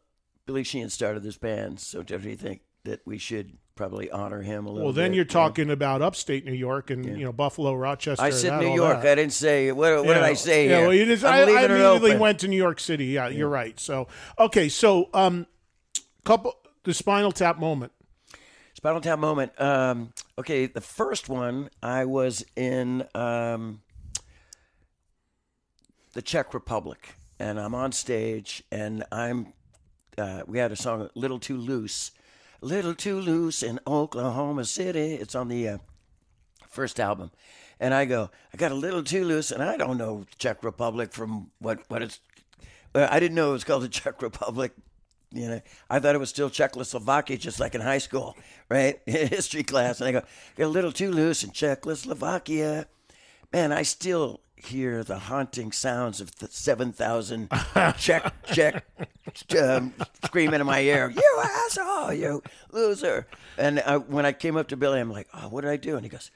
Billy Sheehan started this band, so don't you think that we should probably honor him a little? Well, then bit, you're talking about upstate New York and you know Buffalo, Rochester. I said New York. that. I didn't say what. What did I say? Yeah, well, just, I'm I, I it immediately went to New York City. Yeah, you're right. So, okay, so um, couple the Spinal Tap moment. Spinal Tap moment. Um, okay, the first one I was in um, the Czech Republic, and I'm on stage, and I'm. Uh, we had a song, "Little Too Loose," "Little Too Loose" in Oklahoma City. It's on the uh, first album, and I go, I got a little too loose, and I don't know Czech Republic from what what it's. I didn't know it was called the (laughs) Czech Republic. You know, I thought it was still Czechoslovakia, just like in high school, right? (laughs) History class, and I go, got a little too loose in Czechoslovakia. Man, I still hear the haunting sounds of the seven thousand (laughs) check, check, um, screaming in my ear, "You asshole, you loser!" And I, when I came up to Billy, I'm like, "Oh, what did I do?" And he goes,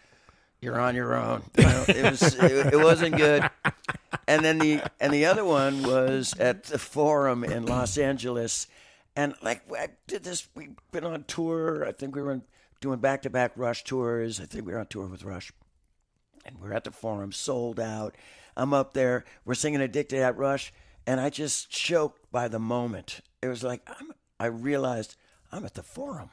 "You're on your own." You know, it was it, it wasn't good. And then the and the other one was at the Forum in Los Angeles, and like I did this. We've been on tour. I think we were doing back to back Rush tours. I think we were on tour with Rush and we're at the forum, sold out. I'm up there. We're singing "Addicted" at Rush, and I just choked by the moment. It was like I'm, I realized I'm at the forum.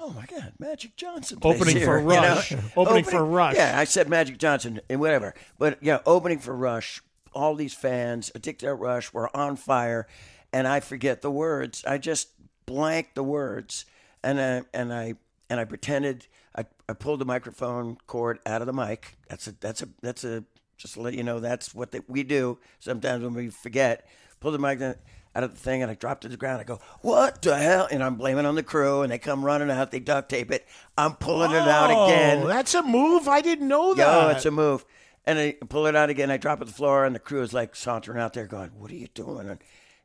Oh my God, Magic Johnson Opening here, for you know? Rush. Opening for Rush. Yeah, I said Magic Johnson and whatever, but yeah, opening for Rush. All these fans, Addicted at Rush, were on fire, and I forget the words. I just blanked the words, and I, and I and I pretended I, I pulled the microphone cord out of the mic. That's a that's a that's a just to let you know that's what they, we do sometimes when we forget. Pull the mic out of the thing and I dropped to the ground. I go, "What the hell?" And I'm blaming on the crew, and they come running out. They duct tape it. I'm pulling it out oh, again. Oh, that's a move. I didn't know that. Yo, it's a move. And I pull it out again. I drop it to the floor, and the crew is like sauntering out there, going, "What are you doing?" And,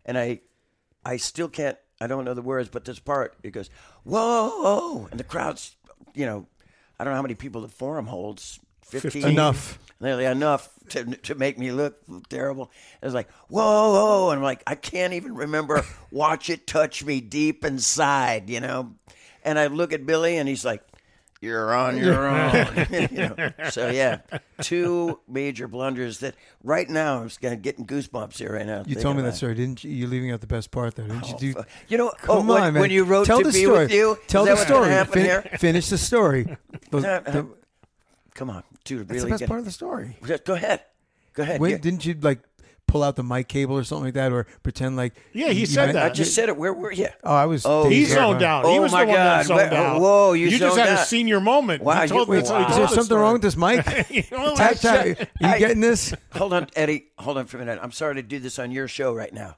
and I, I still can't. I don't know the words, but this part it goes, "Whoa!" And the crowd's, you know, I don't know how many people the forum holds. Fifteen Enough. nearly enough to to make me look terrible. It was like, whoa, whoa, and I'm like, I can't even remember. (laughs) Watch it touch me deep inside, you know. And I look at Billy, and he's like, "You're on your own." (laughs) (laughs) you know? So yeah, two major blunders that right now I'm just gonna getting goosebumps here right now. You told me that about story, didn't you? You're leaving out the best part, though, didn't you? Do, You know, Come oh, when, on, man. when you wrote Tell to the be story. with you, Tell is the that story. What happened Fin- here? Finish the story. (laughs) Those- Uh, the- Come on, dude, that's really the best get part of the story. Go ahead, go ahead. Wait, Yeah. didn't you like pull out the mic cable or something like that, or pretend like? Yeah, he you said meant- that. I just said it. Where were you? Oh, I was. Oh, He dazed zoned out. out. he Oh, was my the one that God. zoned Where- out. whoa, you just zoned had a senior moment. Wow, He told, you- that's how he. Is there something story. wrong with this mic? (laughs) You know, tap, tap. You I- getting this? Hold on, Eddie. Hold on for a minute. I'm sorry to do this on your show right now.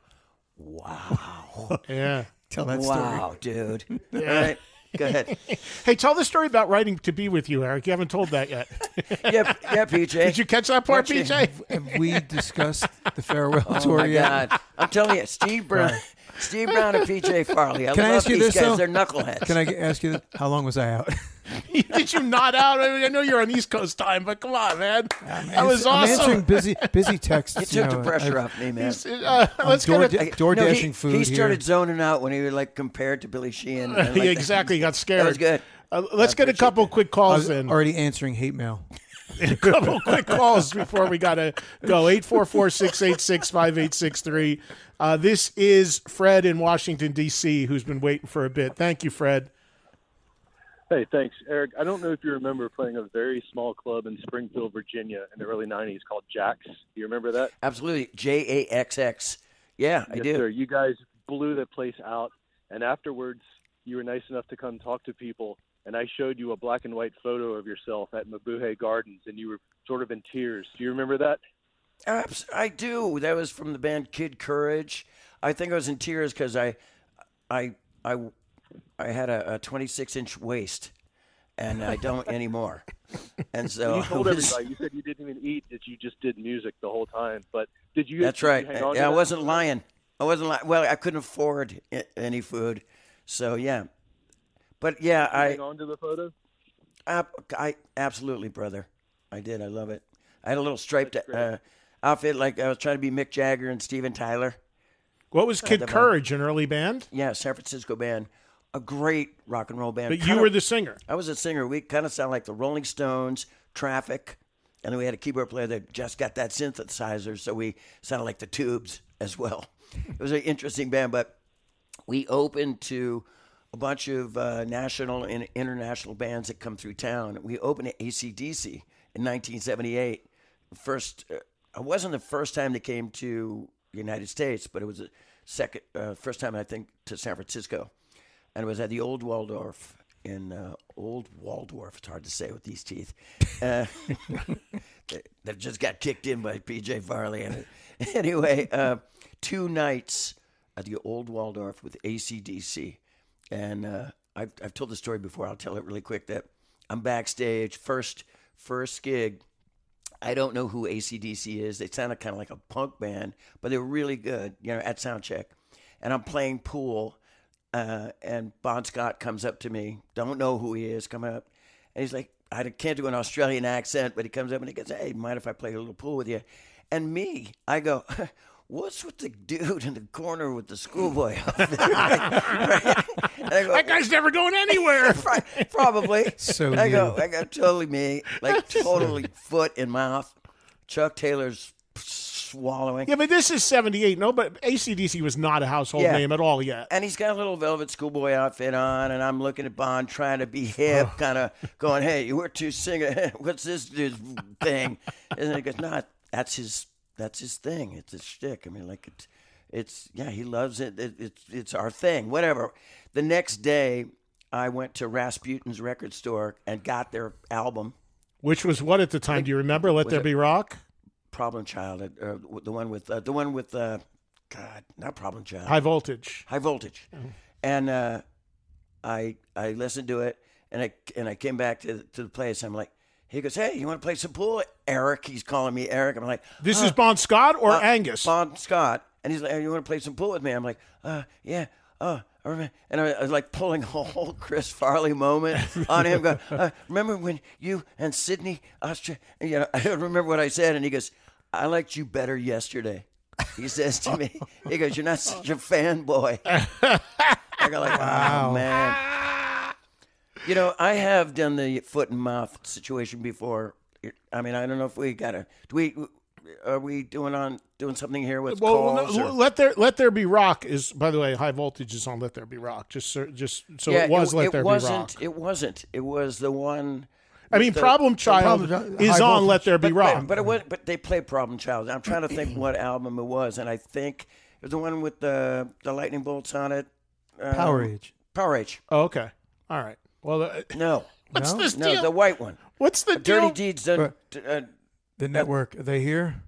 Wow. (laughs) Yeah. Tell that story. wow, dude. All right. Go ahead. (laughs) Hey, tell the story about writing to be with you, Eric. You haven't told that yet. (laughs) Yeah, (laughs) yeah, PJ. Did you catch that part, PJ? Have we discussed the farewell Oh tour my yet? God! I'm telling you, Steve Brown, Steve Brown and PJ Farley. I Can I love ask you these this, guys. though? They're knuckleheads. Can I g- ask you, this? how long was I out? (laughs) Did you not out? I, mean, I know you're on East Coast time, but come on, man. That was I'm answering awesome. busy busy (laughs) texts. you took know, the pressure I've- off me, man. Uh, let's door, get da- door No, dashing he, food he here. started zoning out when he was like compared to Billy Sheehan. and, (laughs) Yeah, like, exactly. You got scared. That was good. Uh, let's get a couple that. quick I calls was then. already answering hate mail. a couple quick calls before we got to go. 844-686-5863. Uh, this is Fred in Washington, D.C., who's been waiting for a bit. Thank you, Fred. Hey, thanks, Eric. I don't know if you remember playing a very small club in Springfield, Virginia, in the early '90s called Jaxx. Do you remember that? Absolutely, J A X X. Yeah, I do. sir. You guys blew the place out, and afterwards, you were nice enough to come talk to people. And I showed you a black and white photo of yourself at Mabuhay Gardens, and you were sort of in tears. Do you remember that? I do. That was from the band Kid Courage. I think I was in tears because I, I, I, I had a, a 26 inch waist, and I don't anymore. And so (laughs) You told was- everybody. You said you didn't even eat; that you just did music the whole time. But did you? That's did right. You to Yeah, I wasn't lying. I wasn't lying. Well, I couldn't afford any food, so yeah. But yeah, I, hang on to the photo. ab- I absolutely, brother. I did. I love it. I had a little striped uh, outfit, like I was trying to be Mick Jagger and Steven Tyler. What was Kid the band. Courage, an early band? Yeah, San Francisco band, a great rock and roll band. But you Kinda- were the singer. I was a singer. We kind of sound like the Rolling Stones, Traffic, and then we had a keyboard player that just got that synthesizer, so we sounded like the Tubes as well. It was an interesting band, but we opened to a bunch of uh, national and international bands that come through town. We opened at ACDC in 1978. First, uh, it wasn't the first time they came to the United States, but it was the second, uh, first time I think to San Francisco, and it was at the Old Waldorf in uh, Old Waldorf. It's hard to say with these teeth. Uh, (laughs) that- just got kicked in by PJ Farley. And (laughs) anyway, uh, two nights at the Old Waldorf with ACDC. And uh, I've, I've told the story before. I'll tell it really quick that I'm backstage, first, first gig. I don't know who ACDC is. They sounded kind of like a punk band, but they were really good, you know, at soundcheck. And I'm playing pool, uh, and Bon Scott comes up to me. Don't know who he is. Come up, and he's like, I can't do an Australian accent, but he comes up and he goes, "Hey, mind if I play a little pool with you?" And me, I go. (laughs) What's with the dude in the corner with the schoolboy outfit? (laughs) Right? And go, That guy's never going anywhere. (laughs) Probably. So I go. I go totally me, like (laughs) totally foot in mouth. Chuck Taylor's swallowing, yeah, but this is 78. No, but ACDC was not a household Yeah. name at all yet. and he's got a little velvet schoolboy outfit on, and I'm looking at Bon trying to be hip, oh. kind of going, "Hey, we're two singer. What's this dude's thing?" And he goes, "No, that's his. That's his thing. It's a shtick. I mean, like it's, it's yeah, he loves it. it it's it's our thing. Whatever." The next day, I went to Rasputin's record store and got their album. Which was what at the time? Do you remember? Let There Be Rock? Problem Child, uh, the one with uh, the one with uh, God, not Problem Child, High Voltage. High Voltage, and uh, I I listened to it, and I and I came back to to the place. I'm like, he goes, hey, you want to play some pool, Eric? He's calling me Eric. I'm like, This is Bon Scott or uh, Angus? Bon Scott, and he's like, "You want to play some pool with me?" I'm like, "Uh, yeah." Oh, and I, was like pulling a whole (laughs) Chris Farley moment on him. Going, uh, remember when you and Sydney, Austria? You know, I don't remember what I said, and he goes, "I liked you better yesterday." He says to me, he goes, "You're not such a fanboy." (laughs) I go like, "Oh man." You know, I have done the foot and mouth situation before. I mean, I don't know if we gotta. Do we? Are we doing on doing something here with well, calls? no, or- let there let there be rock is by the way high voltage is on let there be rock just so, just so it was let there wasn't, be rock. It wasn't. It was the one. I mean, the- Problem Child Problem is on Voltage. Let There Be But, Rock. but, but it was. But they played Problem Child. I'm trying to think what album it was, and I think it was the one with the the lightning bolts on it. Um, Powerage. Power Age. oh, okay, all right. Well, uh, (laughs) No, (laughs) what's No? this No, the white one. what's the Dirty? Deeds done. Uh, The network. Are they here?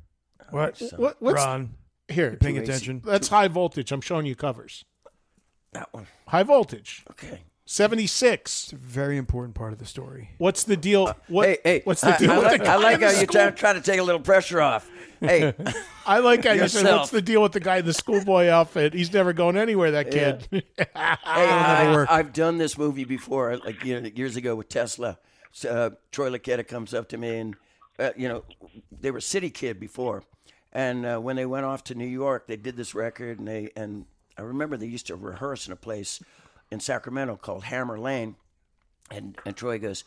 What? What, what's Ron, here? paying Too easy. attention. That's high voltage. I'm showing you covers. that one. High voltage. Okay. 76. It's a very important part of the story. What's the deal? What, hey, hey, what's the I, deal I with like, the I like how you're trying, trying to take a little pressure off. Hey, (laughs) I like how you said, what's the deal with the guy in the schoolboy outfit? He's never going anywhere, that kid. (laughs) Hey, I, work. I've done this movie before, like you know, years ago with Tesla. So, uh, Troy Luccketta comes up to me, and uh, you know, they were City Kid before, and uh, when they went off to New York, they did this record, and they and I remember they used to rehearse in a place in Sacramento called Hammer Lane, and and Troy goes,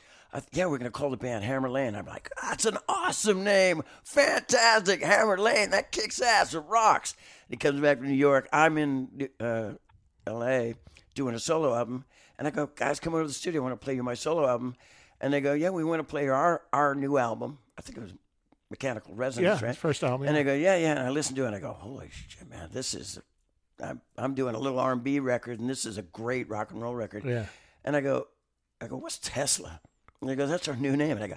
"Yeah, we're gonna call the band Hammer Lane." I'm like, "That's an awesome name, fantastic, Hammer Lane. That kicks ass, it rocks." And he comes back from New York. I'm in uh, L.A. doing a solo album, and I go, "Guys, come over to the studio. I want to play you my solo album." And they go, "Yeah, we want to play our our new album." I think it was Mechanical Resonance, Yeah, right? first album, And yeah. they go, "Yeah, yeah." And I listen to it, and I go, "Holy shit, man! This is." I'm, I'm doing a little R&B record, and this is a great rock and roll record. Yeah. And I go, I go, what's Tesla? And they go, that's our new name. And I go,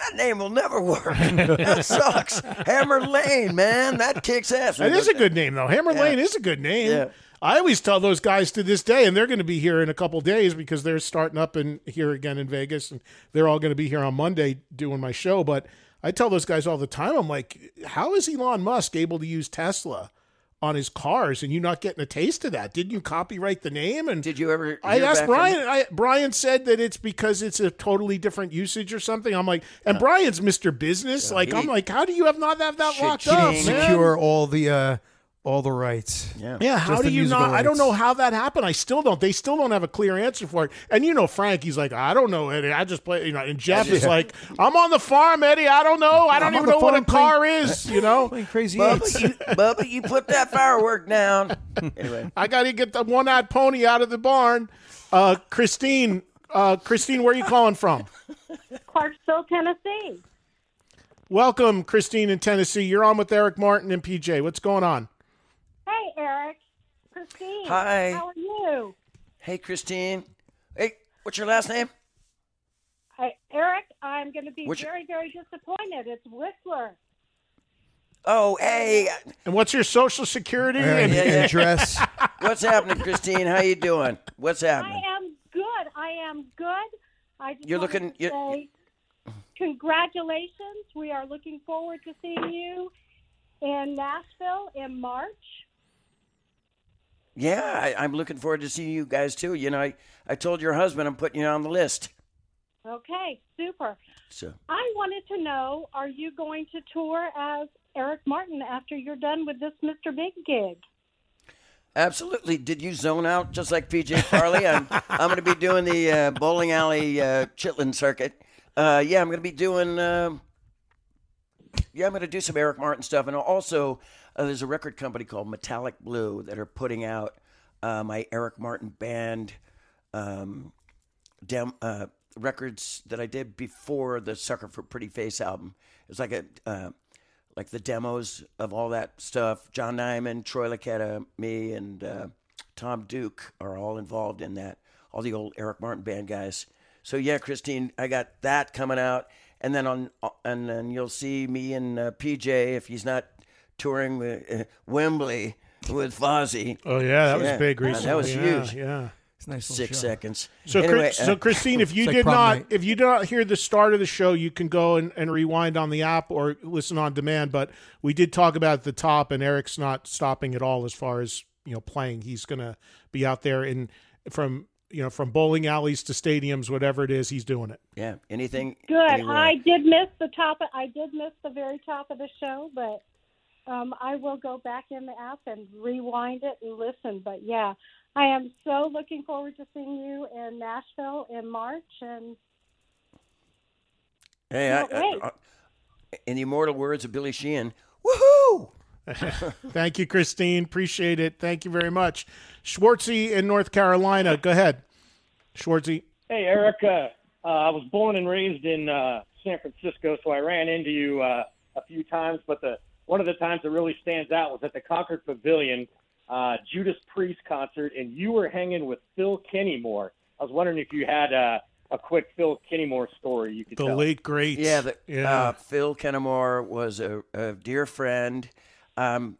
that name will never work. (laughs) that sucks. Hammer Lane, man, that kicks ass. That is a good name, though. Hammer Lane is a good name. Yeah. I always tell those guys to this day, and they're going to be here in a couple days because they're starting up in here again in Vegas, and they're all going to be here on Monday doing my show. But I tell those guys all the time, I'm like, how is Elon Musk able to use Tesla on his cars, and you not getting a taste of that? Didn't you copyright the name? And Did you ever? I asked back from- Brian. I, Brian said that it's because it's a totally different usage or something. I'm like, and Brian's Mr. Business. like, I'm like, how do you have not have that locked Cha-ching. up, man? Secure all the uh, all the rights. Yeah. Yeah, how Just do you musical not? I don't know how that happened. I still don't. They still don't have a clear answer for it. And you know, Frank, he's like, I don't know, Eddie. I just play. You know, and Jeff is like, I'm on the farm, Eddie. I don't know. I don't I'm even know what a farm playing- car is. You know, (laughs) crazy. Bubba, you, Bubba, you put that firework down. (laughs) Anyway, I got to get the one-eyed pony out of the barn. Uh, Christine, uh, Christine, where are you calling from? Clarksville, Tennessee. Welcome, Christine in Tennessee. You're on with Eric Martin and PJ. What's going on? Hey, Eric. Christine. Hi. How are you? hey, Christine. Hey, what's your last name? Hey, Eric, I'm going to be What's your- very, very disappointed. It's Whistler. Oh, hey, And what's your social security? And, And- Yeah, yeah. (laughs) and what's happening, Christine? How are you doing? What's happening? I am good. I am good. I just You're looking- to you're- say congratulations. We are looking forward to seeing you in Nashville in March. Yeah, I, I'm looking forward to seeing you guys too. You know, I, I told your husband I'm putting you on the list. Okay, super. So I wanted to know, are you going to tour as Eric Martin after you're done with this Mr. Big gig? absolutely. Did you zone out just like PJ Farley? I'm I'm going to be doing the uh, bowling alley uh, Chitlin circuit. Uh, yeah, I'm going to be doing. Um, yeah, I'm going to do some Eric Martin stuff, and also uh, there's a record company called Metallic Blue that are putting out uh, my Eric Martin band um, dem- uh, records that I did before the Sucker for Pretty Face album. It's like a uh, like the demos of all that stuff. John Nymann, Troy Luccketta, me, and uh, Tom Duke are all involved in that. All the old Eric Martin band guys. So yeah, Christine, I got that coming out, and then on and then you'll see me and uh, PJ if he's not touring with uh, Wembley with Fozzy. oh yeah, that was Yeah, big that was Yeah, huge. Yeah. It's nice Six show. seconds. So, anyway, Chris, so uh, Christine, if (laughs) you It's like did not, night. if you did not hear the start of the show, you can go and, and rewind on the app or listen on demand. But we did talk about at the top, and Eric's not stopping at all as far as you know playing. He's going to be out there in from you know from bowling alleys to stadiums, whatever it is, he's doing it. yeah, anything. Good. anywhere. I did miss the top. Of, I did miss the very top of the show, but um, I will go back in the app and rewind it and listen. But yeah, I am so looking forward to seeing you in Nashville in March. And Hey, I, I, I, in the immortal words of Billy Sheehan, woohoo! (laughs) Thank you, Christine. Appreciate it. Thank you very much. Schwartzy in North Carolina. Go ahead, Schwartzy. Hey, Erica. Uh, I was born and raised in uh, San Francisco, so I ran into you uh, a few times. But the one of the times that really stands out was at the Concord Pavilion, uh, Judas Priest concert, and you were hanging with Phil Kennemore. I was wondering if you had uh, a quick Phil Kennemore story you could tell. The tell. late great. Yeah, the, yeah. Uh, Phil Kennemore was a, a dear friend. Um,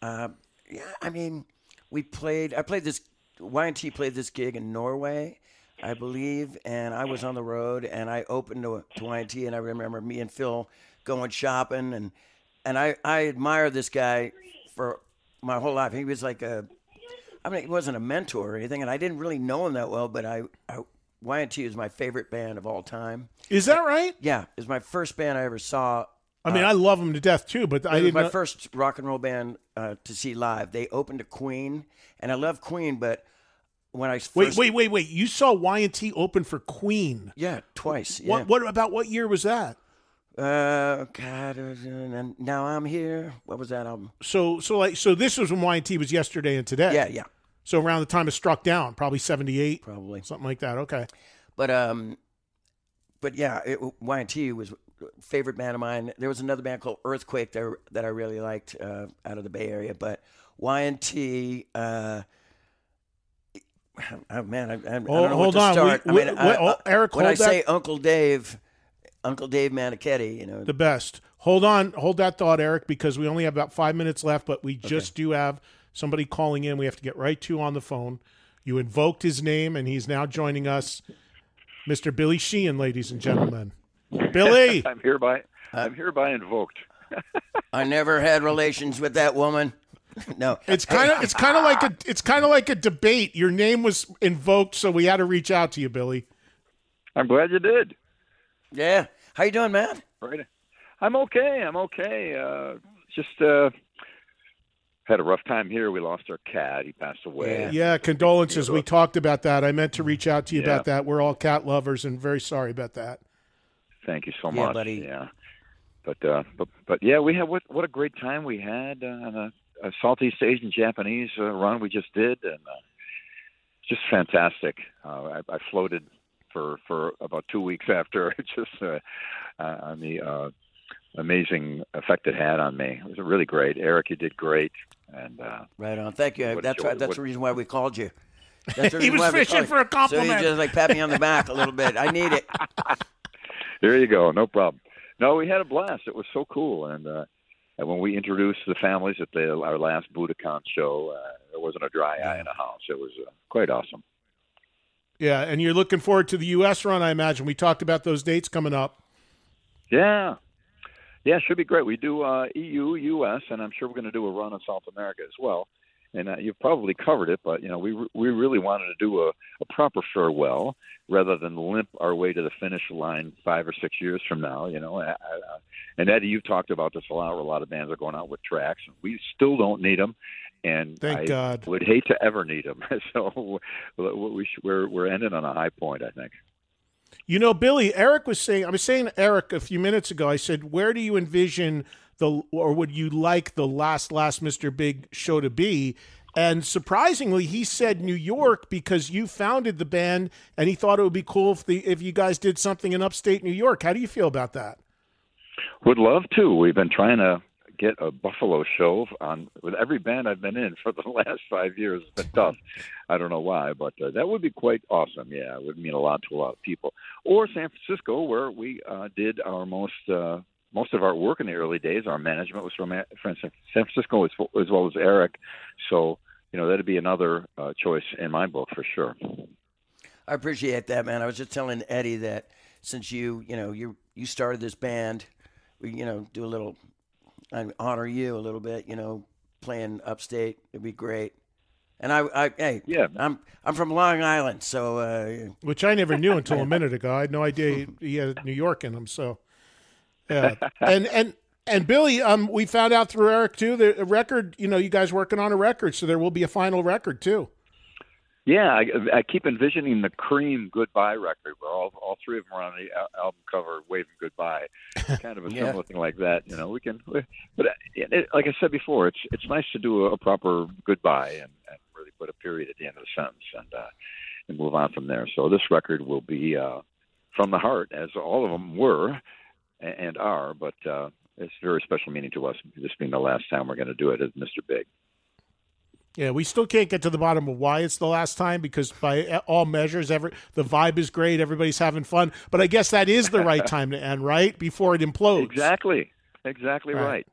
uh, yeah, I mean, we played. I played this. Y&T played this gig in Norway. I believe, and I was on the road, and I opened to, to Y&T, and I remember me and Phil going shopping, and and I I admire this guy for my whole life. He was like a, I mean, he wasn't a mentor or anything, and I didn't really know him that well, but I, I Y&T is my favorite band of all time. Is that right? Yeah, it's my first band I ever saw. I mean, Uh, I love them to death too, but I didn't. my know- first rock and roll band uh, to see live. They opened to Queen, and I love Queen, but when I first, Wait, wait, wait, wait! You saw Y&T open for Queen. yeah, twice. Yeah. What? What about what year was that? Uh, God, and now I'm here. What was that album? So, so like, so this was when Y&T was yesterday and today. Yeah, yeah. So around the time it struck down, probably seventy-eight, probably something like that. Okay. But um, but yeah, it, Y&T was favorite band of mine. There was another band called Earthquake that, that I really liked uh, out of the Bay Area. But Y&T, uh, oh man, I, I, I don't Hold- know hold what to on. start. We- I mean, we- oh, Eric, when I that- say Uncle Dave, Uncle Dave Meniketti, you know, The best. Hold on, hold that thought, Eric, because we only have about five minutes left, but we just do have somebody calling in. We have to get right to on the phone. You invoked his name, and he's now joining us, Mr. Billy Sheehan, ladies and gentlemen. Billy, (laughs) I'm hereby uh, I'm hereby invoked. (laughs) I never had relations with that woman. (laughs) no, it's kind of it's kind of like a it's kind of like a debate. Your name was invoked, so we had to reach out to you, Billy. I'm glad you did. Yeah. How you doing, man? Right. I'm okay. I'm okay. Uh, just uh, had a rough time here. We lost our cat. He passed away. Yeah, condolences. We talked about that. I meant to reach out to you Yeah. about that. We're all cat lovers, and very sorry about that. Thank you so Yeah, much. buddy. Yeah. But uh, but but yeah, we had what what a great time we had uh, on a, a Southeast Asian Japanese uh, run we just did, and uh, just fantastic. Uh, I, I floated for for about two weeks after, (laughs) just uh, uh, on the uh, amazing effect it had on me. It was really great. Eric, you did great, and uh, Right on. Thank you. That's what- right. That's what- the reason why we called you. That's (laughs) the He was fishing for a compliment. So you just like pat me on the back a little bit. I need it. (laughs) There you go. No problem. No, we had a blast. It was so cool. And, uh, and when we introduced the families at the, our last Budokan show, uh, there wasn't a dry eye in the house. It was uh, quite awesome. Yeah, and you're looking forward to the U.S. run, I imagine. We talked about those dates coming up. Yeah. Yeah, should be great. We do uh, EU, US, and I'm sure we're going to do a run in South America as well. And uh, you've probably covered it, but you know we we really wanted to do a, a proper farewell rather than limp our way to the finish line five or six years from now. You know, I, I, and Eddie, you've talked about this a lot. Where a lot of bands are going out with tracks. And we still don't need them, and Thank I God. would hate to ever need them. (laughs) so we we're we're ending on a high point, I think. You know, Billy, Eric was saying, I was saying Eric a few minutes ago, I said, where do you envision the, or would you like the last, last Mr. Big show to be? And surprisingly, he said New York because you founded the band and he thought it would be cool if the, if you guys did something in upstate New York. How do you feel about that? Would love to. We've been trying to get a Buffalo show on with every band I've been in (laughs) for the last five years. It's been tough. I don't know why, but uh, that would be quite awesome. Yeah, it would mean a lot to a lot of people. Or San Francisco, where we uh, did our most uh, most of our work in the early days. Our management was from, San Francisco as, as well as Eric. So you know that'd be another uh, choice in my book for sure. I appreciate that, man. I was just telling Eddie that since you, you know, you you started this band, we, you know, do a little, I honor you a little bit, you know, playing upstate. It'd be great. And I, I, hey, yeah, I'm I'm from Long Island, so uh, Which I never knew until a (laughs) minute ago. I had no idea he, he had New York in him. So, yeah. (laughs) And, and, and Billy, um, we found out through Eric too, the record, you know, you guys working on a record. So there will be a final record too. Yeah, I, I keep envisioning the Cream Goodbye record, where all all three of them are on the al- album cover waving goodbye, (laughs) kind of a Yeah. similar thing like that. You know, we can, we, but uh, it, it, like I said before, it's it's nice to do a, a proper goodbye and, and really put a period at the end of the sentence and uh, and move on from there. So this record will be uh, from the heart, as all of them were and, and are, but uh, it's very special meaning to us. This being the last time we're going to do it as Mr. Big. Yeah, we still can't get to the bottom of why it's the last time because by all measures, every the vibe is great, everybody's having fun. But I guess that is the right (laughs) time to end, right before it implodes. Exactly, exactly Right. right.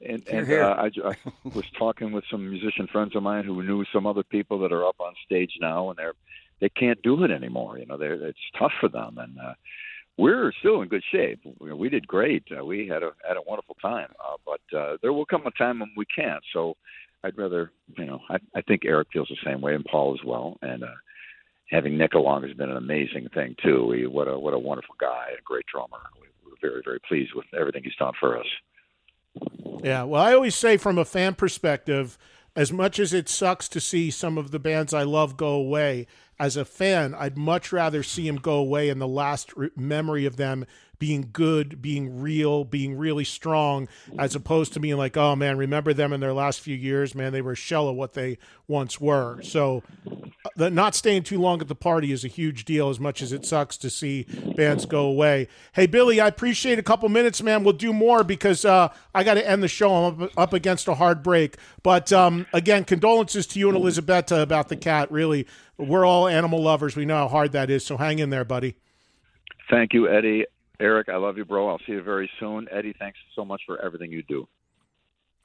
And, and uh, I, I was talking with some musician friends of mine who knew some other people that are up on stage now, and they're they can't do it anymore. You know, they're, it's tough for them, and uh, we're still in good shape. We, we did great. Uh, we had a had a wonderful time, uh, but uh, there will come a time when we can't. So I'd rather, you know, I, I think Eric feels the same way, and Paul as well, and. uh having Nick along has been an amazing thing too. He, what a what a wonderful guy, a great drummer. We, we're very very pleased with everything he's done for us. Yeah, well, I always say from a fan perspective, as much as it sucks to see some of the bands I love go away, as a fan, I'd much rather see them go away and the last re- memory of them being good, being real, being really strong, as opposed to being like, oh man, remember them in their last few years, man, they were a shell of what they once were. So, uh, the not staying too long at the party is a huge deal, as much as it sucks to see bands go away. Hey, Billy, I appreciate a couple minutes, man. We'll do more because uh, I got to end the show. I'm up, up, against a hard break. But um, again, condolences to you and Elizabetta about the cat. Really, we're all animal lovers. We know how hard that is. So hang in there, buddy. Thank you, Eddie. Eric, I love you, bro. I'll see you very soon. Eddie, thanks so much for everything you do.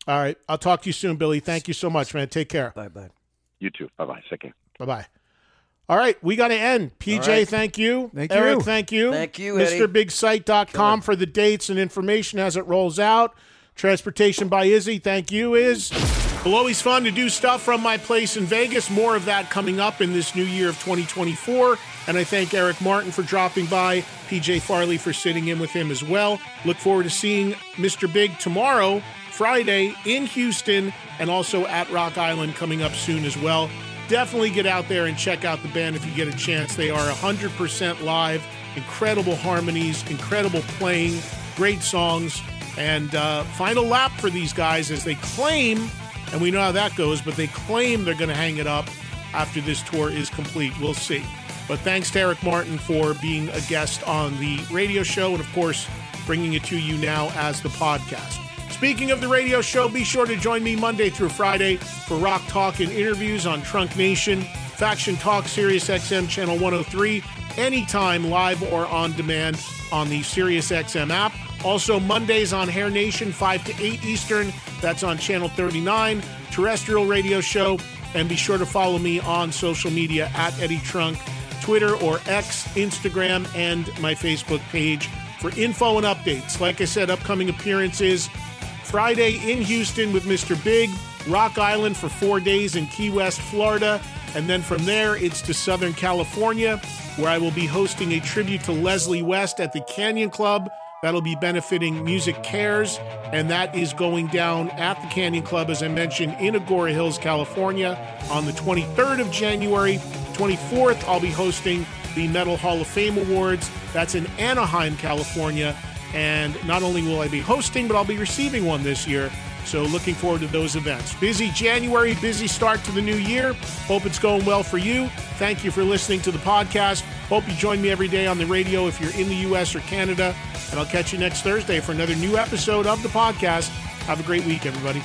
All right. I'll talk to you soon, Billy. Thank you so much, man. Take care. Bye bye. You too. Bye bye. Take care. Bye bye. All right, we got to end. PJ, right. thank you. Thank Eric, you. thank you. Thank you, Eddie. MrBigSite.com for the dates and information as it rolls out. Transportation by Izzy, thank you, Is. Well, always fun to do stuff from my place in Vegas. More of that coming up in this new year of 2024. And I thank Eric Martin for dropping by, PJ Farley for sitting in with him as well. Look forward to seeing Mr. Big tomorrow, Friday, in Houston, and also at Rock Island coming up soon as well. Definitely get out there and check out the band if you get a chance. They are 100% live, incredible harmonies, incredible playing, great songs. And uh, final lap for these guys as they claim and we know how that goes, but they claim they're going to hang it up after this tour is complete. We'll see. But thanks to Eric Martin for being a guest on the radio show and, of course, bringing it to you now as the podcast. Speaking of the radio show, be sure to join me Monday through Friday for Rock Talk and interviews on Trunk Nation, Faction Talk, Sirius XM Channel 103, anytime live or on demand on the Sirius XM app. Also, Mondays on Hair Nation, 5 to 8 Eastern. That's on Channel 39, terrestrial radio show. And be sure to follow me on social media at Eddie Trunk, Twitter or X, Instagram, and my Facebook page for info and updates. Like I said, upcoming appearances Friday in Houston with Mr. Big, Rock Island for four days in Key West, Florida. And then from there, it's to Southern California, where I will be hosting a tribute to Leslie West at the Canyon Club. That'll be benefiting Music Cares, and that is going down at the Canyon Club, as I mentioned, in Agoura Hills, California, on the 23rd of January. 24th, I'll be hosting the Metal Hall of Fame Awards. That's in Anaheim, California. And not only will I be hosting, but I'll be receiving one this year. So looking forward to those events. Busy January, busy start to the new year. Hope it's going well for you. Thank you for listening to the podcast. Hope you join me every day on the radio if you're in the U.S. or Canada. And I'll catch you next Thursday for another new episode of the podcast. Have a great week, everybody.